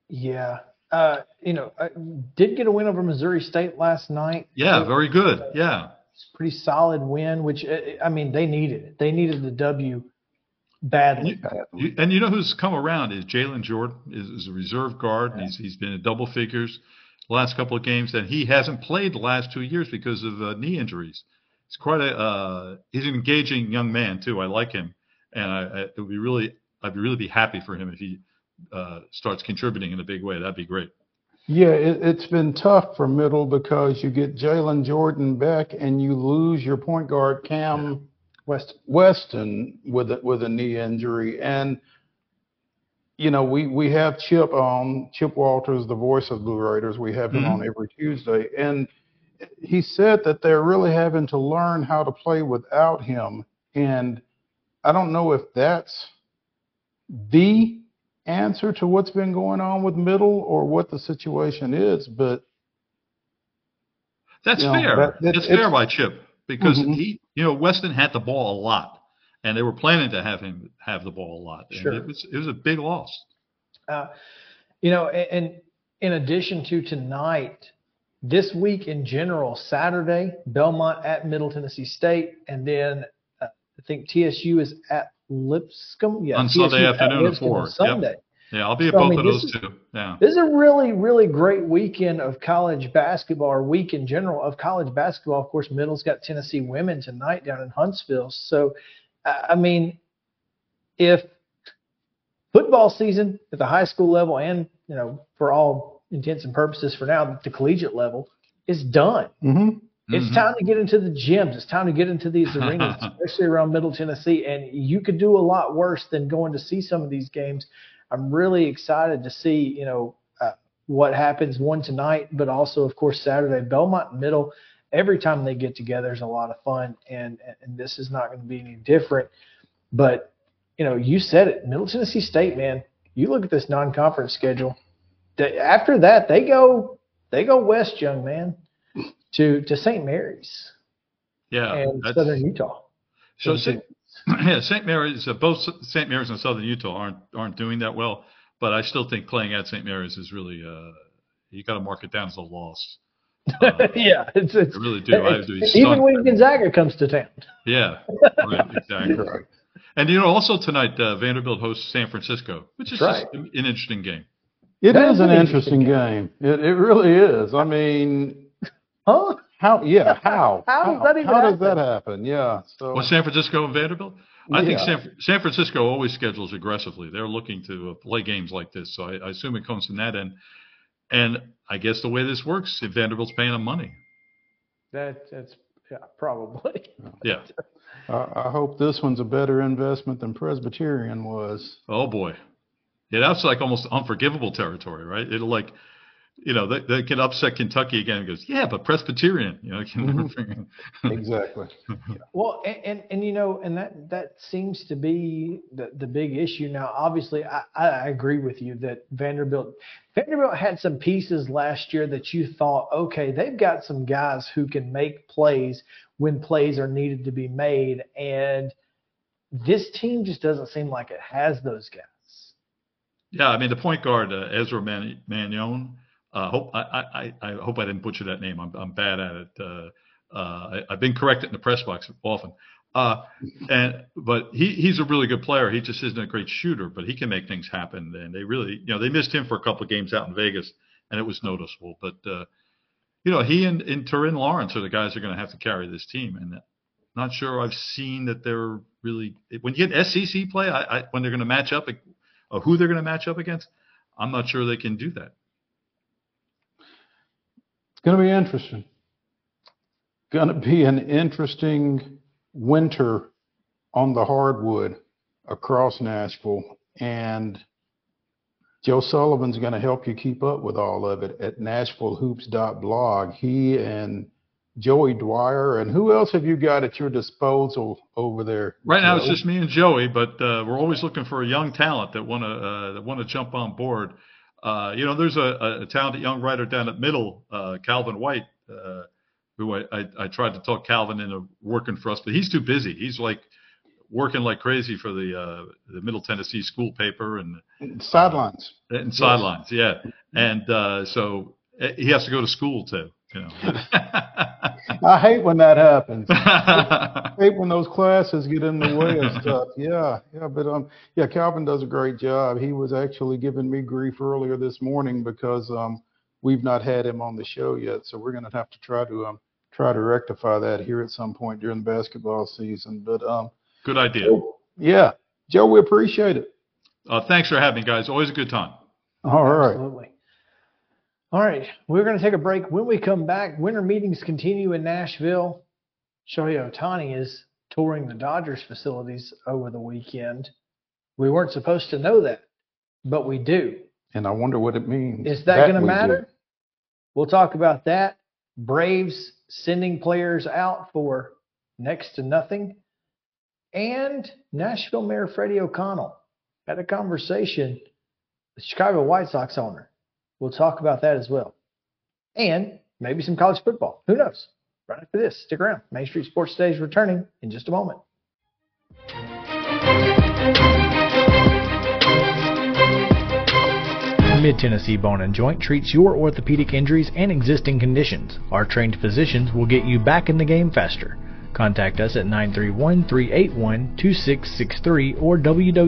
Yeah. Uh, you know, I did get a win over Missouri State last night. Yeah, very good. Yeah. It's a pretty solid win, which uh, I mean they needed it. They needed the W badly. You, and you know who's come around is Jalen Jordan is, is a reserve guard. And he's he's been in double figures the last couple of games, and he hasn't played the last two years because of uh, knee injuries. He's quite a uh, he's an engaging young man too. I like him, and I, I it would be really I'd be really be happy for him if he uh, starts contributing in a big way. That'd be great. Yeah, it, it's been tough for middle because you get Jalen Jordan back and you lose your point guard Cam West Weston with a, with a knee injury, and you know we we have Chip on Chip Walters, the voice of Blue Raiders. We have him Mhm. on every Tuesday, and he said that they're really having to learn how to play without him, and I don't know if that's the answer to what's been going on with middle or what the situation is, but That's You know, fair. that- That's it's- fair by Chip because Mhm. he, you know, Weston had the ball a lot, and they were planning to have him have the ball a lot. And Sure. it was it was a big loss. Uh, you know, and, and in addition to tonight, this week in general, Saturday, Belmont at Middle Tennessee State, and then uh, I think TSU is at Lipscomb. Yeah, on Sunday at afternoon at Lipscomb four. on Yep. Sunday. Yeah, I'll be at So, I both mean, of those is- two. Yeah. This is a really, really great weekend of college basketball, or week in general of college basketball. Of course, Middle's got Tennessee women tonight down in Huntsville. So, I I mean, if football season at the high school level and, you know, for all intents and purposes for now, the collegiate level is done. Mm-hmm. It's Mhm. time to get into the gyms. It's time to get into these (laughs) arenas, especially around Middle Tennessee. And you could do a lot worse than going to see some of these games. I'm really excited to see, you know, uh, what happens one tonight, but also, of course, Saturday. Belmont Middle. Every time they get together is a lot of fun, and and this is not going to be any different. But you know, you said it, Middle Tennessee State, man. You look at this non-conference schedule. After that, they go they go west, young man, to to St. Mary's Yeah. and that's- Southern Utah. So St. (clears throat) yeah, St. Mary's, uh, both St. Mary's and Southern Utah aren't aren't doing that well, but I still think playing at St. Mary's is really uh, you got to mark it down as a loss. (laughs) yeah, it's, it's I really do. I have to be even when Gonzaga comes to town. Yeah, right, exactly. (laughs) And you know, also tonight uh, Vanderbilt hosts San Francisco, which is That's just an interesting game. It That is is an an interesting game. It it really is. I mean, Huh? how? Yeah, (laughs) how? How does that even How does happen? that happen? Yeah. So Well, San Francisco and Vanderbilt. I think San, San Francisco always schedules aggressively. They're looking to uh, play games like this, so I, I assume it comes from that end. And I guess the way this works, if Vanderbilt's paying them money, That that's yeah, probably. (laughs) yeah. I, I hope this one's a better investment than Presbyterian was. Oh boy, yeah, that's like almost unforgivable territory, right? It'll like, you know, they, they can upset Kentucky again. and goes, yeah, but Presbyterian, you know, can never Mhm. bring- Exactly. (laughs) Well, and, and and you know, and that that seems to be the the big issue now. Obviously, I, I agree with you that Vanderbilt Vanderbilt had some pieces last year that you thought, okay, they've got some guys who can make plays when plays are needed to be made, and this team just doesn't seem like it has those guys. Yeah, I mean the point guard uh, Ezra Man- Mannion. Uh, hope I, I, I I hope I didn't butcher that name. I'm I'm bad at it. Uh, uh, I, I've been corrected in the press box often. And but he he's a really good player. He just isn't a great shooter, but he can make things happen. And they really, you know, they missed him for a couple of games out in Vegas, and it was noticeable. But you know, he and, and Tyrin Lawrence are the guys who are going to have to carry this team. And not sure I've seen that they're really when you get SEC play, I, I when they're going to match up, uh, who they're going to match up against. I'm not sure they can do that. Going to be interesting. Going to be an interesting winter on the hardwood across Nashville, and Joe Sullivan's going to help you keep up with all of it at NashvilleHoops.blog. He and Joey Dwyer, and who else have you got at your disposal over there? Right now, it's just me and Joey, but uh, we're always looking for a young talent that want to uh, that want to jump on board. Uh, you know, there's a, a talented young writer down at Middle, uh, Calvin White, uh, who I, I, I tried to talk Calvin into working for us, but he's too busy. He's like working like crazy for the uh, the Middle Tennessee school paper and sidelines and sidelines, yeah. And uh, so eh, he has to go to school too. You know. (laughs) I hate when that happens. (laughs) I hate when those classes get in the way of stuff. Yeah, yeah, but um, yeah, Calvin does a great job. He was actually giving me grief earlier this morning because um, we've not had him on the show yet, so we're gonna have to try to um try to rectify that here at some point during the basketball season. But um, Good idea. yeah, Joe, we appreciate it. Uh, thanks for having me, guys. Always a good time. All right. Absolutely. All right, we're going to take a break. When we come back, winter meetings continue in Nashville. Shohei Ohtani is touring the Dodgers facilities over the weekend. We weren't supposed to know that, but we do. And I wonder what it means. Is that, going to we do. matter? We'll talk about that. Braves sending players out for next to nothing. And Nashville Mayor Freddie O'Connell had a conversation with Chicago White Sox owner. We'll talk about that as well. And maybe some college football. Who knows? Right after this, stick around. Main Street Sports Today is returning in just a moment. Mid Tennessee Bone and Joint treats your orthopedic injuries and existing conditions. Our trained physicians will get you back in the game faster. Contact us at 931 381 2663 or www.mtbj.net.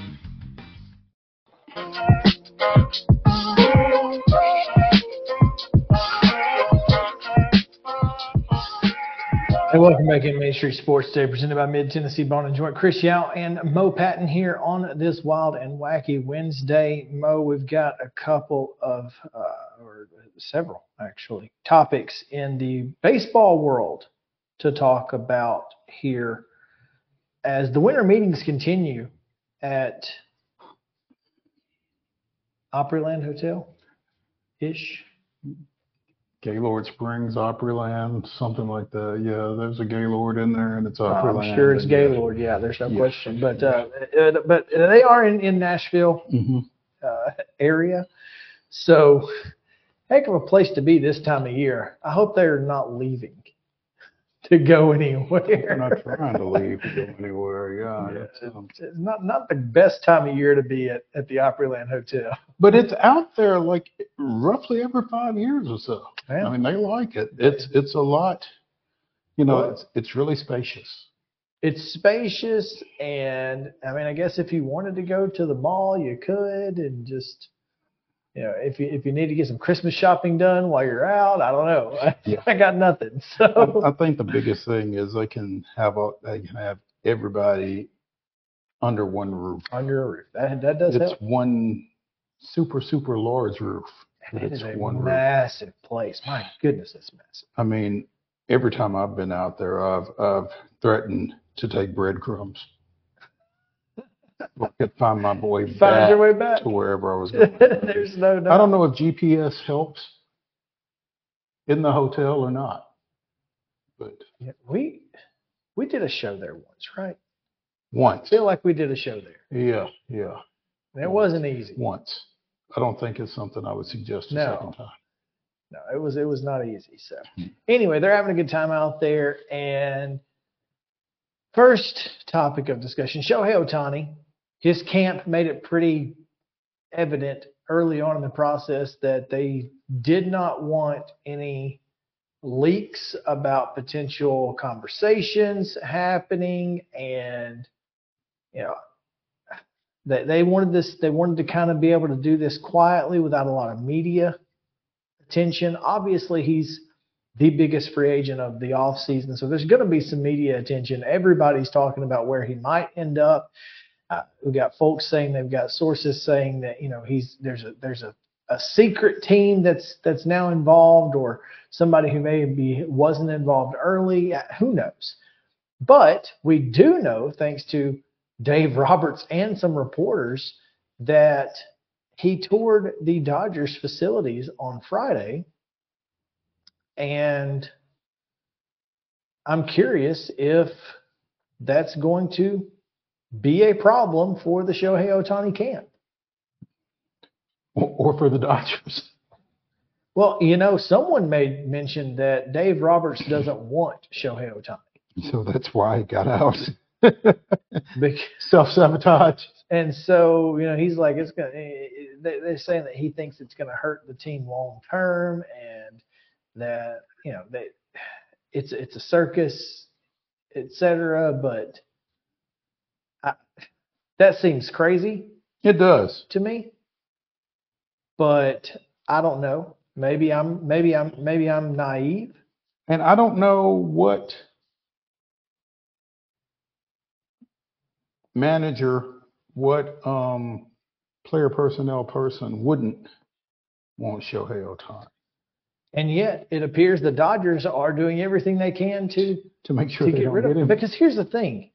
Hey, welcome back in Main Street Sports Day, presented by Mid Tennessee Bone and Joint. Chris Yow and Mo Patton here on this wild and wacky Wednesday. Mo, we've got a couple of, uh, or several actually, topics in the baseball world to talk about here as the winter meetings continue at Opryland Hotel ish. Gaylord Springs, Opryland, something like that. Yeah, there's a Gaylord in there, and it's Opryland. I'm sure it's. Gaylord. Yeah, there's no Yeah. question. But uh, uh, but they are in in Nashville Mhm. uh, area, so heck of a place to be this time of year. I hope they're not leaving to go anywhere. I'm not trying to leave to go anywhere. Yeah, it's, um, It's not not the best time of year to be at, at the Opryland Hotel. but it's out there like roughly every five years or so. Yeah. I mean, they like it. It's it's a lot. You know, Well- it's it's really spacious. It's spacious, and I mean, I guess if you wanted to go to the mall, you could, and just you know, if you if you need to get some Christmas shopping done while you're out, I don't know. (laughs) Yeah. I got nothing. (laughs) So I, I think the biggest thing is they can have a, they can have everybody under one roof. under a roof, that that does It's help. one super super large roof. It's is a one roof. massive place. My goodness, it's massive. I mean, every time I've been out there, I've I've threatened to take breadcrumbs. I could find my way (laughs) Find back, your way back. to wherever I was (laughs) going. There's no doubt. I don't know if GPS helps in the hotel or not, but Yeah, we we did a show there once, right? once, I feel like we did a show there. yeah, yeah, it wasn't easy. once. I don't think it's something I would suggest a No. second time. No, it was it was not easy. So hmm. anyway, they're having a good time out there. And first topic of discussion: Shohei Ohtani. His camp made it pretty evident early on in the process that they did not want any leaks about potential conversations happening, and you know they they wanted this. They wanted to kind of be able to do this quietly without a lot of media attention. Obviously, he's the biggest free agent of the offseason, so there's going to be some media attention. Everybody's talking about where he might end up. Uh, we got folks saying they've got sources saying that you know he's there's a there's a, a secret team that's that's now involved or somebody who maybe wasn't involved early. Who knows? But we do know, thanks to Dave Roberts and some reporters, that he toured the Dodgers facilities on Friday. And I'm curious if that's going to be a problem for the Shohei Ohtani camp. Or, or for the Dodgers. Well, you know, someone made mention that Dave Roberts doesn't want Shohei Ohtani. So that's why he got out. (laughs) Self sabotage. And so, you know, he's like, it's eh, they- They're saying that he thinks it's gonna hurt the team long term, and that you know that it's it's a circus, etc. But I, that seems crazy It does. to me. But I don't know. Maybe I'm maybe I'm maybe I'm naive. And I don't know what manager, what um, player personnel person wouldn't want Shohei Ohtani And yet, it appears the Dodgers are doing everything they can to to make sure to they get don't rid of him. Because here's the thing: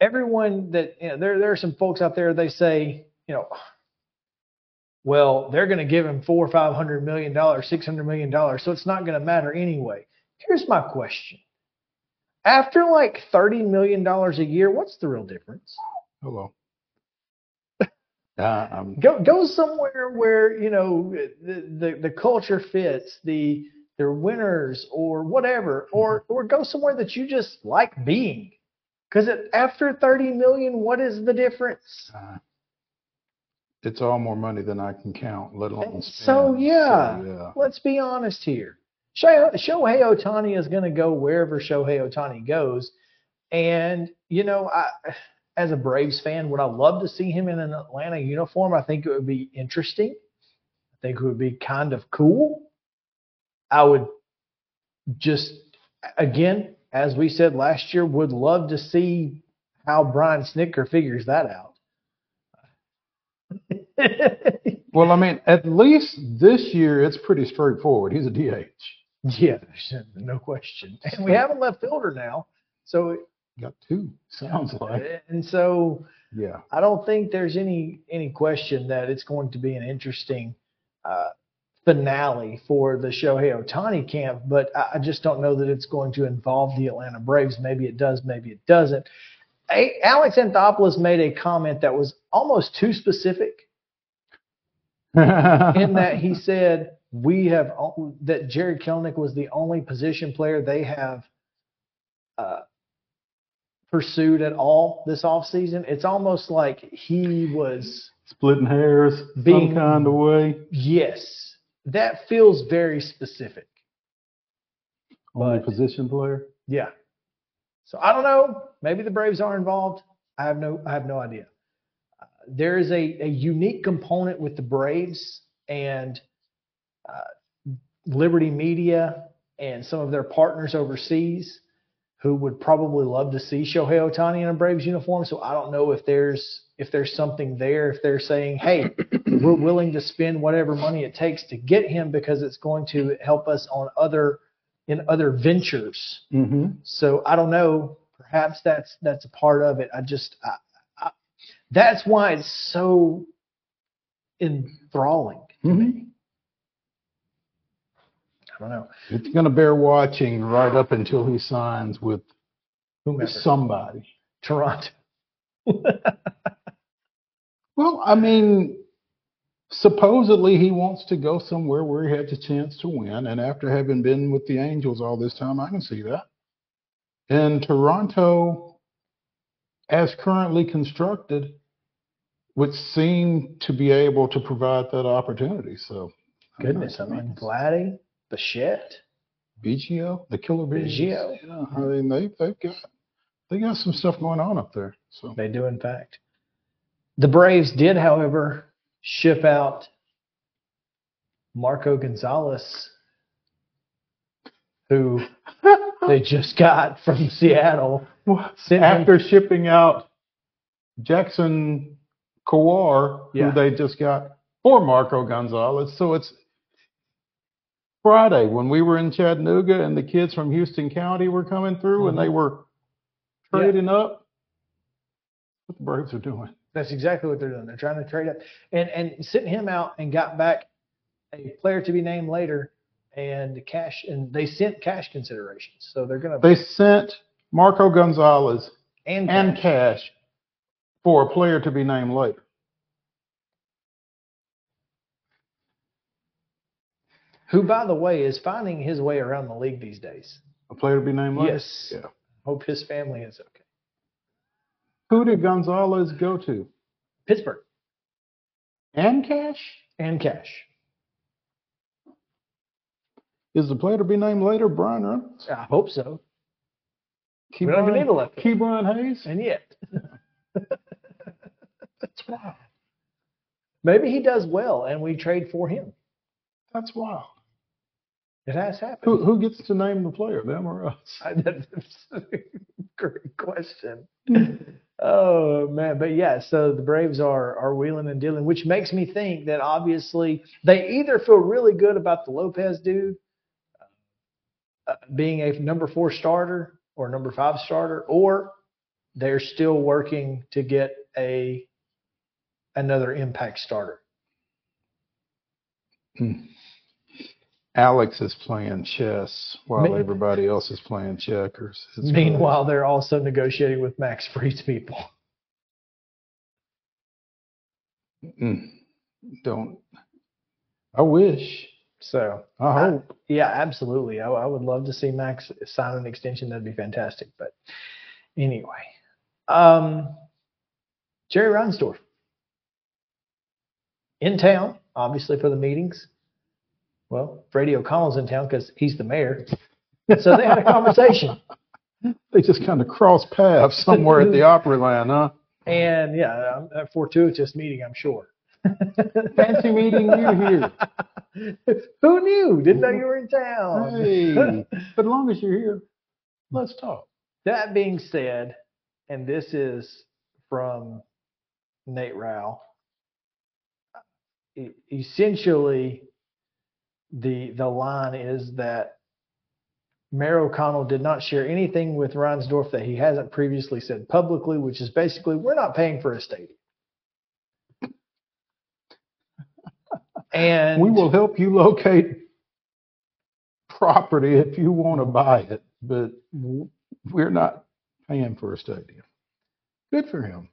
everyone that you know, there there are some folks out there. They say, you know, well, they're going to give him four, or five hundred million dollars, six hundred million dollars, so it's not going to matter anyway. Here's my question: After like thirty million dollars a year, what's the real difference? Hello. (laughs) Uh, I'm, Go go somewhere where you know the the, the culture fits the they're winners or whatever, or or go somewhere that you just like being. Because after thirty million, what is the difference? uh, it's all more money than I can count, let alone spend. So yeah, So, yeah. let's be honest here. Shohei Shohei Ohtani is going to go wherever Shohei Ohtani goes, and you know, I, as a Braves fan, would I love to see him in an Atlanta uniform? I think it would be interesting. I think it would be kind of cool. I would just, again, as we said last year, would love to see how Brian Snitker figures that out. (laughs) Well, I mean, at least this year it's pretty straightforward. He's a DH. Yeah, no question. And we have a left fielder now. So Got two. Sounds like. and so Yeah. I don't think there's any any question that it's going to be an interesting uh, finale for the Shohei Ohtani camp, but I, just don't know that it's going to involve the Atlanta Braves. Maybe it does, maybe it doesn't. A- Alex Anthopoulos made a comment that was almost too specific (laughs) in that he said we have o- that Jarred Kelenic was the only position player they have uh, pursued at all this offseason. It's almost like he was Splitting hairs Being- some kind of way. yes. That feels very specific. Only But- position player. Yeah. So I don't know. Maybe the Braves are involved. I have no I have no idea. Uh, there is a, a unique component with the Braves and uh, Liberty Media and some of their partners overseas who would probably love to see Shohei Ohtani in a Braves uniform. So I don't know if there's if there's something there. If they're saying, "Hey, we're willing to spend whatever money it takes to get him because it's going to help us on other in other ventures." Mm-hmm. So I don't know. Perhaps that's that's a part of it. I just I, I, that's why it's so enthralling to me. I don't know. It's going to bear watching right up until he signs with Whomever. somebody. Toronto. (laughs) Well, I mean, supposedly he wants to go somewhere where he has a chance to win. And after having been with the Angels all this time, I can see that. And Toronto, as currently constructed, would seem to be able to provide that opportunity. So, Goodness, I mean, Vladdy, Bichette, Biggio, the Killer Bees. Biggio. Yeah, I mean, they they've got they got some stuff going on up there. So They do, in fact. The Braves did, however, ship out Marco Gonzalez, who (laughs) they just got from Seattle. After shipping out Jackson Kowar, Yeah. who they just got for Marco Gonzalez. So it's Friday when we were in Chattanooga and the kids from Houston County were coming through and mm-hmm. they were Yeah. trading up. What the Braves are doing. That's exactly what they're doing. They're trying to trade up and and sent him out and got back a player to be named later and cash and they sent cash considerations. So they're gonna They sent Marco Gonzalez and, and cash for a player to be named later. who by the way is finding his way around the league these days. A player to be named later? Yes. Yeah. Hope his family is okay. Who did Gonzalez go to? Pittsburgh And cash? and cash. Is the player to be named later Bryan Reynolds? I hope so. Key we don't even need a left. Ke'Bryan Hayes? And yet. (laughs) That's wild. Maybe he does well and we trade for him. That's wild. It has happened. Who who gets to name the player, them or us? (laughs) That's a great question. (laughs) oh man, but yeah, so the Braves are are wheeling and dealing, which makes me think that obviously they either feel really good about the Lopez dude uh, being a number four starter or number five starter, or they're still working to get a another impact starter. Alex is playing chess while Me- everybody else is playing checkers. It's Meanwhile, they're also negotiating with Max Fried's people. Mm, don't. I wish. So I hope. Yeah, absolutely. I, I would love to see Max sign an extension. That'd be fantastic. But anyway, um, Jerry Reinsdorf in town, obviously for the meetings. Well, Freddie O'Connell's in town because he's the mayor. So they had a conversation. (laughs) They just kind of crossed paths somewhere at the (laughs) Opryland, huh? And yeah, um, a fortuitous meeting, I'm sure. (laughs) Fancy meeting you here. Who knew? Didn't know you were in town. Hey, but as long as you're here, let's talk. That being said, and this is from Nate Rau, essentially the the line is that Mayor O'Connell did not share anything with Reinsdorf that he hasn't previously said publicly, which is basically we're not paying for a stadium. And we will help you locate property if you want to buy it, but we're not paying for a stadium. Good for him.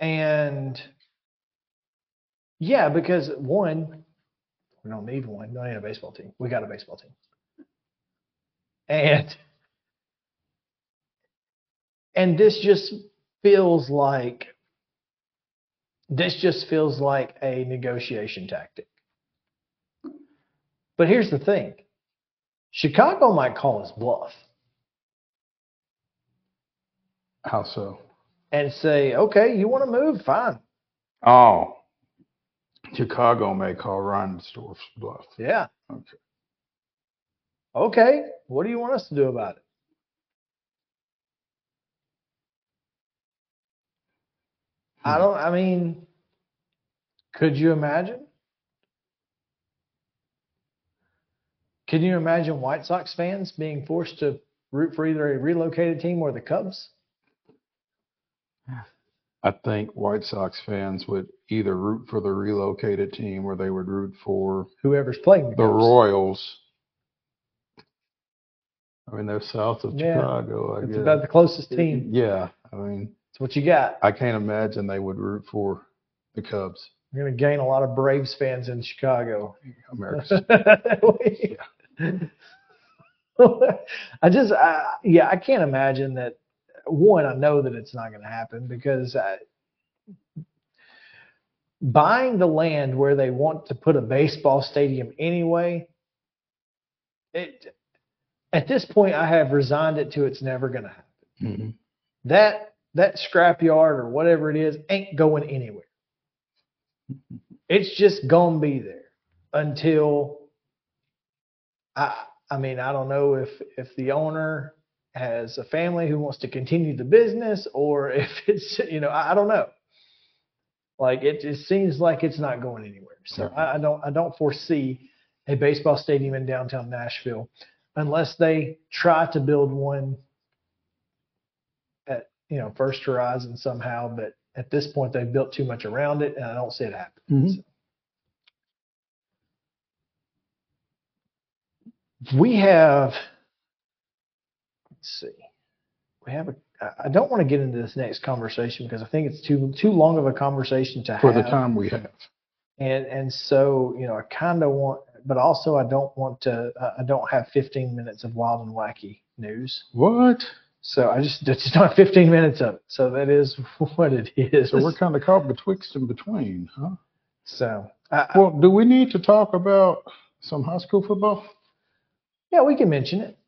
And yeah, because one, we don't need one. We don't need a baseball team. We got a baseball team. And and this just feels like this just feels like a negotiation tactic. But here's the thing. Chicago might call his bluff How so? and say, okay, you want to move? Fine. Oh, Chicago may call Reinsdorf's bluff. Yeah. Okay. Okay. What do you want us to do about it? I hmm. don't. I mean, could you imagine? Can you imagine White Sox fans being forced to root for either a relocated team or the Cubs? I think White Sox fans would either root for the relocated team or they would root for Whoever's playing the the Royals. I mean, they're south of Yeah. Chicago. I It's guess. about the closest team. Yeah, I mean, It's what you got. I can't imagine they would root for the Cubs. You're going to gain a lot of Braves fans in Chicago. America's (laughs) (laughs) I just, I, yeah, I can't imagine that. One, I know that it's not going to happen because I, buying the land where they want to put a baseball stadium anyway, it at this point I have resigned it to it's never going to happen. Mhm. That that scrapyard or whatever it is ain't going anywhere. It's just gonna be there until I I mean I don't know if if the owner has a family who wants to continue the business or (laughs) if it's you know I, I don't know. Like it just seems like it's not going anywhere. So I, I don't I don't foresee a baseball stadium in downtown Nashville unless they try to build one at you know First Horizon somehow. But at this point, they've built too much around it, and I don't see it happen. Mhm. We have, let's see, we have a. I don't want to get into this next conversation because I think it's too too long of a conversation to For have. For the time we have. And and so you know I kind of want, but also I don't want to. I- I don't have 15 minutes of wild and wacky news. What? So I just it's not 15 minutes of it. So that is (laughs) what it is. So we're kind of caught betwixt and between, huh? So I, Well, do we need to talk about some high school football? yeah, we can mention it.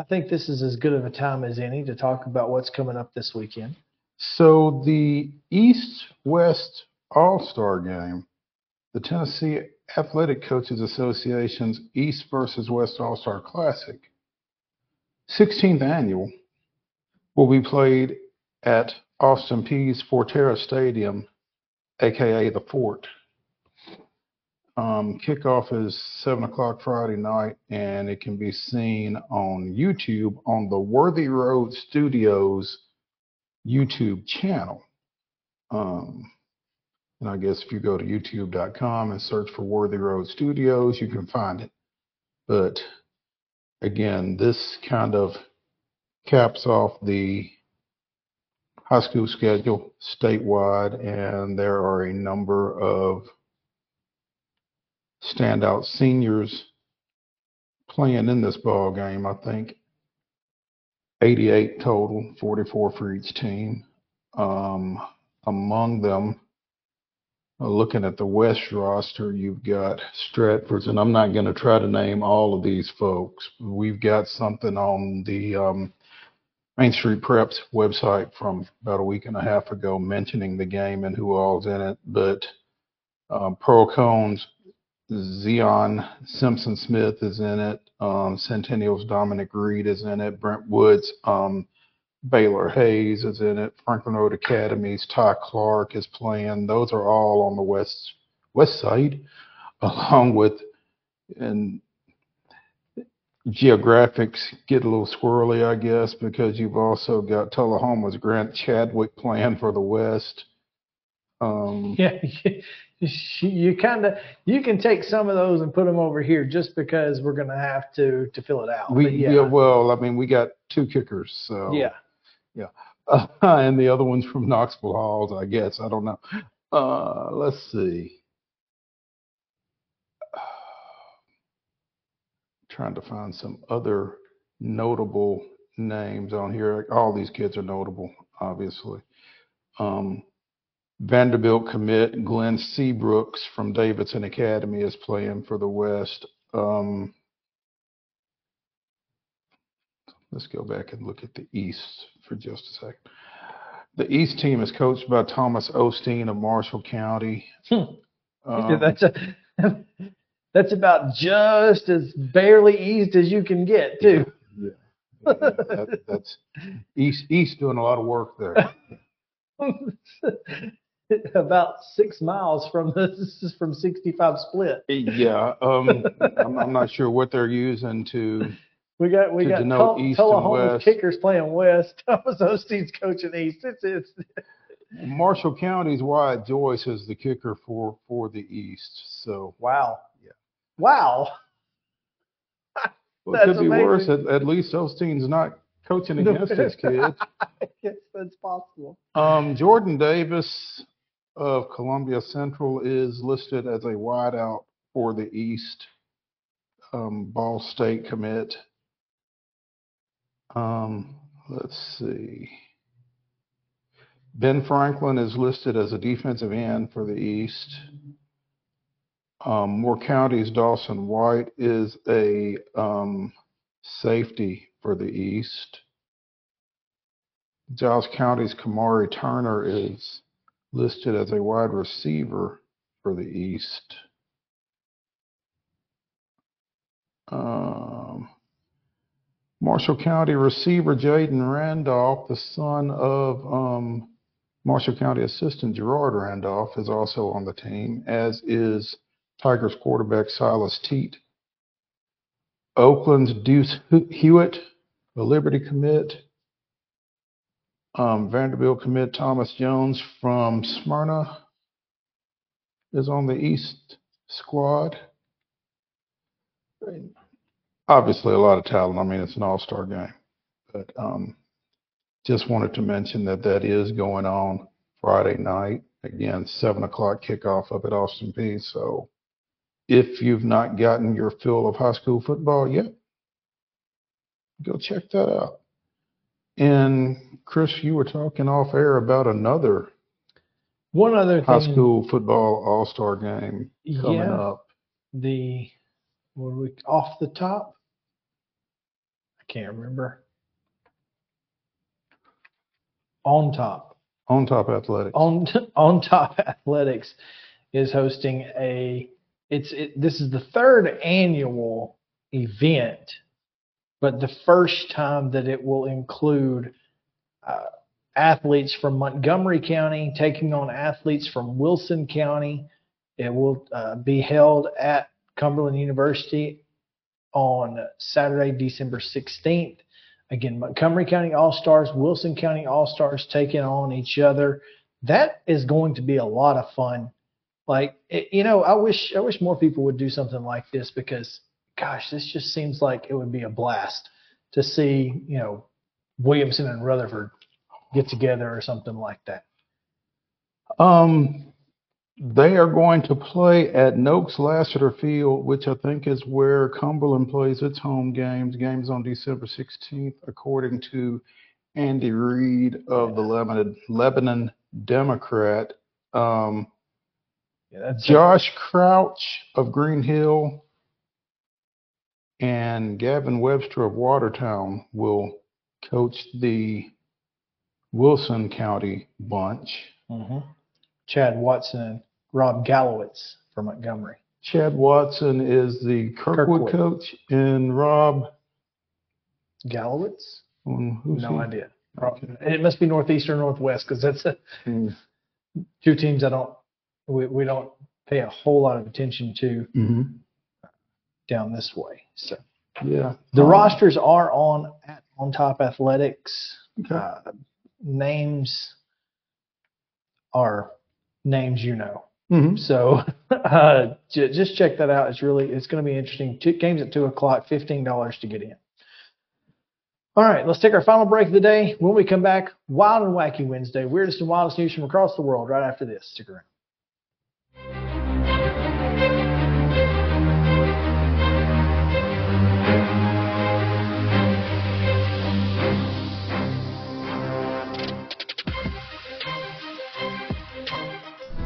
I think this is as good of a time as any to talk about what's coming up this weekend. So the East West All Star game, the Tennessee Athletic Coaches Association's East versus West All Star Classic, 16th annual, will be played at Austin Peay's Fortera Stadium, aka the Fort. Um, kickoff is seven o'clock Friday night, and it can be seen on YouTube on the Worthy Road Studios YouTube channel. Um, and I guess if you go to youtube.com and search for Worthy Road Studios, you can find it. But again, this kind of caps off the high school schedule statewide, and there are a number of standout seniors playing in this ball game. I think 88 total, 44 for each team. Um, among them, uh, looking at the West roster, you've got Stratford's, and I'm not going to try to name all of these folks. We've got something on the um, Main Street Preps website from about a week and a half ago mentioning the game and who all's in it. But um, Pearl-Cohn's, Zion Simpson Smith is in it. Um, Centennial's Dominic Reed is in it. Brentwood's, um, Baylor Hayes is in it. Franklin Road Academy's Ty Clark is playing. Those are all on the west west side, (laughs) along with and geographics get a little squirrely, I guess, because you've also got Tullahoma's Grant Chadwick playing for the West. Um, (laughs) Yeah, (laughs) you kind of you can take some of those and put them over here just because we're going to have to to fill it out. we But yeah, yeah, well, I mean, we got two kickers, so yeah. yeah, uh, (laughs) and the other one's from Knoxville Halls, I guess. I don't know. Uh, let's see. (sighs) Trying to find some other notable names on here. All these kids are notable, obviously. Um, Vanderbilt commit Glenn Seabrooks from Davidson Academy is playing for the West. Um, let's go back and look at the East for just a second. The East team is coached by Thomas Osteen of Marshall County. Um, (laughs) that's a, (laughs) that's about just as barely east as you can get too. that, that's East East doing a lot of work there. (laughs) (laughs) about six miles from the (laughs) this is from 65 split. Yeah, um, (laughs) I'm, I'm not sure what they're using to. We got we got denote Tull- east Tullahoma and west. kickers playing west. Thomas Osteen's coaching east. It's it's Marshall County's Wyatt Joyce is the kicker for for the East. So wow. Yeah. Wow. well, it could be worse. At, at least Osteen's not coaching against his kids. yes, that's possible. Um, Jordan Davis of Columbia Central is listed as a wideout for the East um, Ball State commit. Um, let's see. Ben Franklin is listed as a defensive end for the East. Um, Moore County's Dawson White is a um, safety for the East. Giles County's Kamari Turner is listed as a wide receiver for the East. Um, Marshall County receiver Jaden Randolph, the son of um, Marshall County assistant Gerard Randolph, is also on the team, as is Tigers quarterback Silas Teat. Oakland's Deuce Hewitt, a Liberty commit. Um, Vanderbilt commit Thomas Jones from Smyrna is on the East squad. Obviously, a lot of talent. I mean, it's an all-star game, but um, just wanted to mention that that is going on Friday night. Again, seven o'clock kickoff up at Austin Peay So, if you've not gotten your fill of high school football yet, go check that out. And Chris, you were talking off air about another One other high thing, school football all-star game coming Yeah. up. the what were we off the top? I can't remember. On top. On top athletics. on (laughs) on top athletics is hosting a it's it, this is the third annual event but the first time that it will include uh, athletes from Montgomery County taking on athletes from Wilson County it will uh, be held at Cumberland University on Saturday December 16th Again, Montgomery County All Stars, Wilson County All Stars taking on each other. That is going to be a lot of fun. Like, it, you know, I wish I wish more people would do something like this because, gosh, this just seems like it would be a blast to see, you know, Williamson and Rutherford get together or something like that. Um, they are going to play at Nokes-Lasater Field, which I think is where Cumberland plays its home games. Games on December 16th, according to Andy Reid of the Lebanon, Lebanon Democrat. Um, Yeah, that's Josh Crouch of Green Hill and Gavin Webster of Watertown will coach the Wilson County bunch. hmm Chad Watson Rob Gallowitz from Montgomery. Chad Watson is the Kirkwood, Kirkwood. coach, and Rob. Gallowitz? um, who's No he? idea. And it must be northeastern Northwest because that's a, Mm. two teams I don't we, we don't pay a whole lot of attention to Mhm. Down this way. So Yeah. the Um, rosters are on at on top athletics. Okay. Uh, names are names you know. Mhm. So (laughs) uh, j- just check that out. It's really it's going to be interesting. Two games at two o'clock, fifteen dollars to get in. All right, let's take our final break of the day. When we come back, Wild and Wacky Wednesday, weirdest and wildest news from across the world. Right after this, stick around.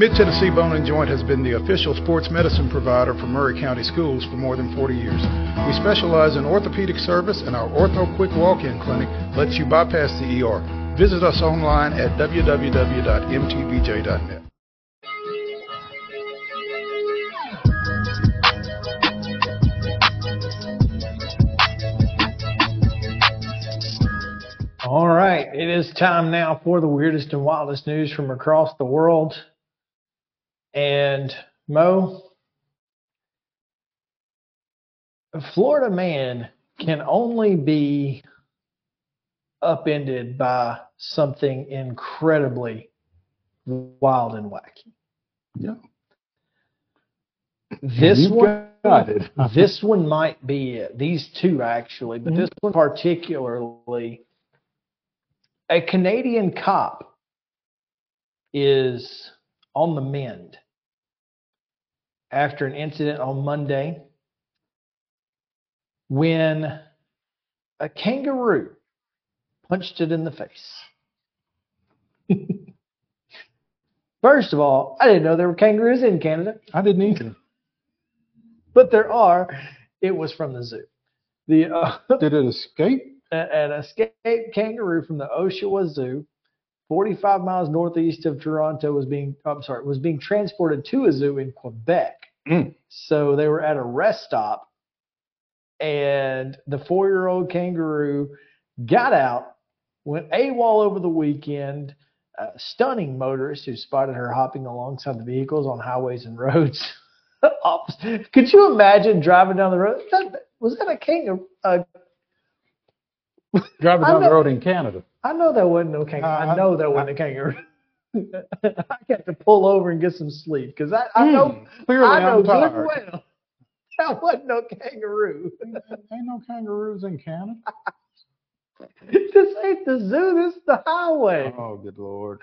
Mid Tennessee Bone and Joint has been the official sports medicine provider for Maury County Schools for more than 40 years. We specialize in orthopedic service, and our Ortho Quick Walk In Clinic lets you bypass the ER. Visit us online at www.mtbj.net. All right, it is time now for the weirdest and wildest news from across the world. And Mo, a Florida man can only be upended by something incredibly wild and wacky. Yeah. This one, (laughs) this one might be it. These two actually, but Mm-hmm. this one particularly, a Canadian cop is on the mend after an incident on Monday when a kangaroo punched it in the face. (laughs) First of all, I didn't know there were kangaroos in Canada. I didn't either. But there are. It was from the zoo. The uh, Did it escape? (laughs) an escaped kangaroo from the Oshawa Zoo, 45 miles northeast of Toronto, was being I'm sorry was being transported to a zoo in Quebec. Mm. So they were at a rest stop, and the four-year-old kangaroo got out, went AWOL over the weekend, uh, stunning motorists who spotted her hopping alongside the vehicles on highways and roads. (laughs) Could you imagine driving down the road? That, was that a kangaroo? Uh, Driving I down the road in Canada. I know that wasn't no kangaroo. Uh, I know that wasn't a kangaroo. (laughs) I got to pull over and get some sleep because I, I know Mm, clearly I know I'm good well (laughs) that wasn't no kangaroo. Ain't no kangaroos in Canada. (laughs) this ain't the zoo. This is the highway. Oh, good lord.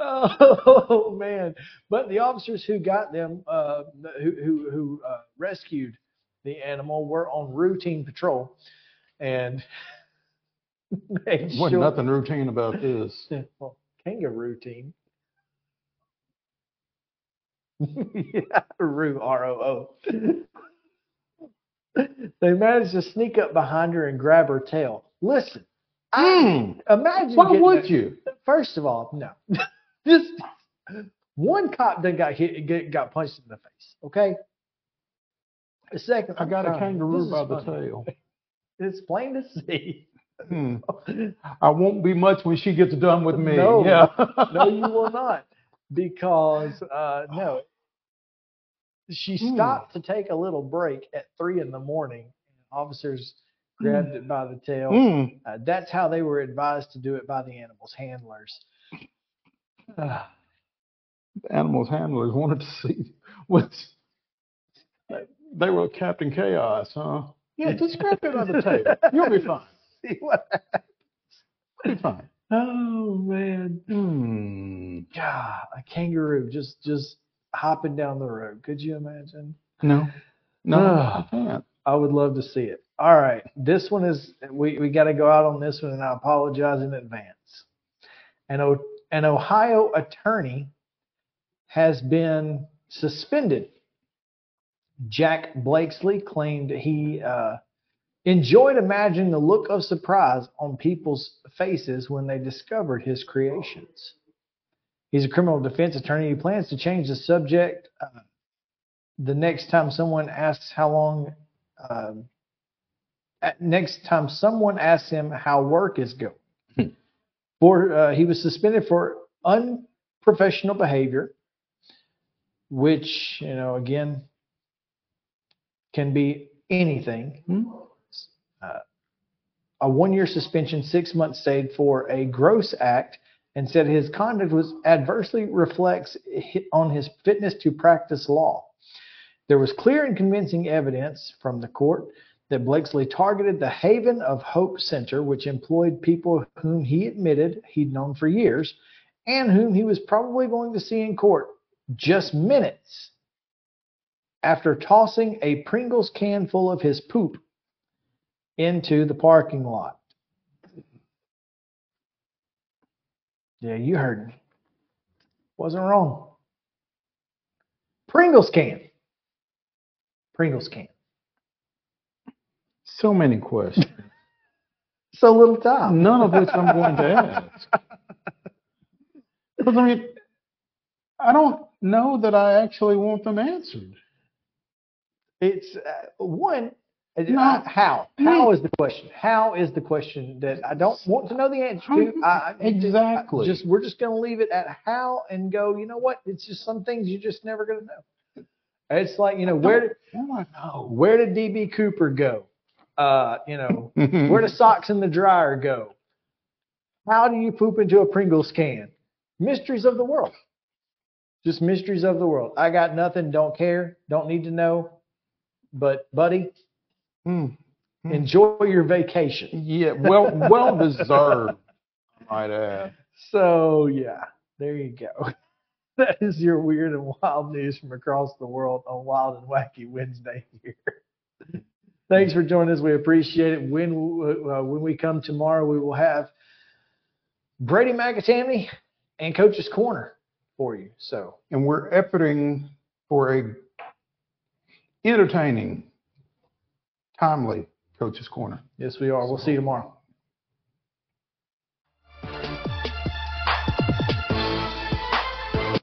oh man! But the officers who got them, uh, who who, who uh, rescued the animal, were on routine patrol, and (laughs) made Wasn't sure- nothing routine about this. (laughs) well, kangaroo team. (laughs) yeah, Roo, R O O. They managed to sneak up behind her and grab her tail. Listen, I, imagine. Hmm. Why would a- you? First of all, no. Just one cop then got hit, got punched in the face. Okay. The second, I got a kangaroo by the tail. (laughs) It's plain to see. Hmm. (laughs) I won't be much when she gets done with me. No, yeah. no, you will not. because uh, no, she Hmm. stopped to take a little break at three in the morning. Officers grabbed Hmm. it by the tail. Mm. Uh, that's how they were advised to do it by the animal's handlers. (sighs) The animals handlers wanted to see (laughs) what's. They were Captain Chaos, huh? Yeah, just grab it on the table. You'll be fine. (laughs) See what happens. You'll be fine. Oh man. Hmm. God, a kangaroo just just hopping down the road. Could you imagine? No. No, Ah. I can't. I would love to see it. All right. This one is we, we got to go out on this one and I apologize in advance. An o, an Ohio attorney has been suspended. Jack Blakeslee claimed he uh, enjoyed imagining the look of surprise on people's faces when they discovered his creations. He's a criminal defense attorney. He plans to change the subject uh, the next time someone asks how long. Um, at- next time someone asks him how work is going. For uh, he was suspended for unprofessional behavior, which you know again can be anything. Uh, a one-year suspension, six months stayed for a gross act, and said his conduct was adversely reflects on his fitness to practice law. There was clear and convincing evidence from the court that Blakeslee targeted the Haven of Hope Center, which employed people whom he admitted he'd known for years and whom he was probably going to see in court just minutes after tossing a Pringles can full of his poop into the parking lot. Yeah, you heard me. Wasn't wrong. Pringles can. Pringles can. So many questions. (laughs) So little time. None of which I'm going to ask. (laughs) Because I mean, I don't know that I actually want them answered. It's uh, one. uh, No. How? How is the question? How is the question that I don't want to know the answer to? I, Exactly. Just we're just going to leave it at how and go. You know what? It's just some things you're just never going to know. It's like you know where did where did DB Cooper go? Uh, you know (laughs) where do socks in the dryer go? How do you poop into a Pringles can? Mysteries of the world. Just mysteries of the world. I got nothing. Don't care. Don't need to know. But buddy, enjoy your vacation. Yeah, well, well deserved, I might add. So yeah, there you go. (laughs) That is your weird and wild news from across the world on Wild and Wacky Wednesday here. (laughs) Thanks for joining us. We appreciate it. When uh, when we come tomorrow, we will have Brady McAtamney and Coach's Corner for you. So And we're efforting for a entertaining, timely Coach's Corner. yes, we are. We'll see you tomorrow.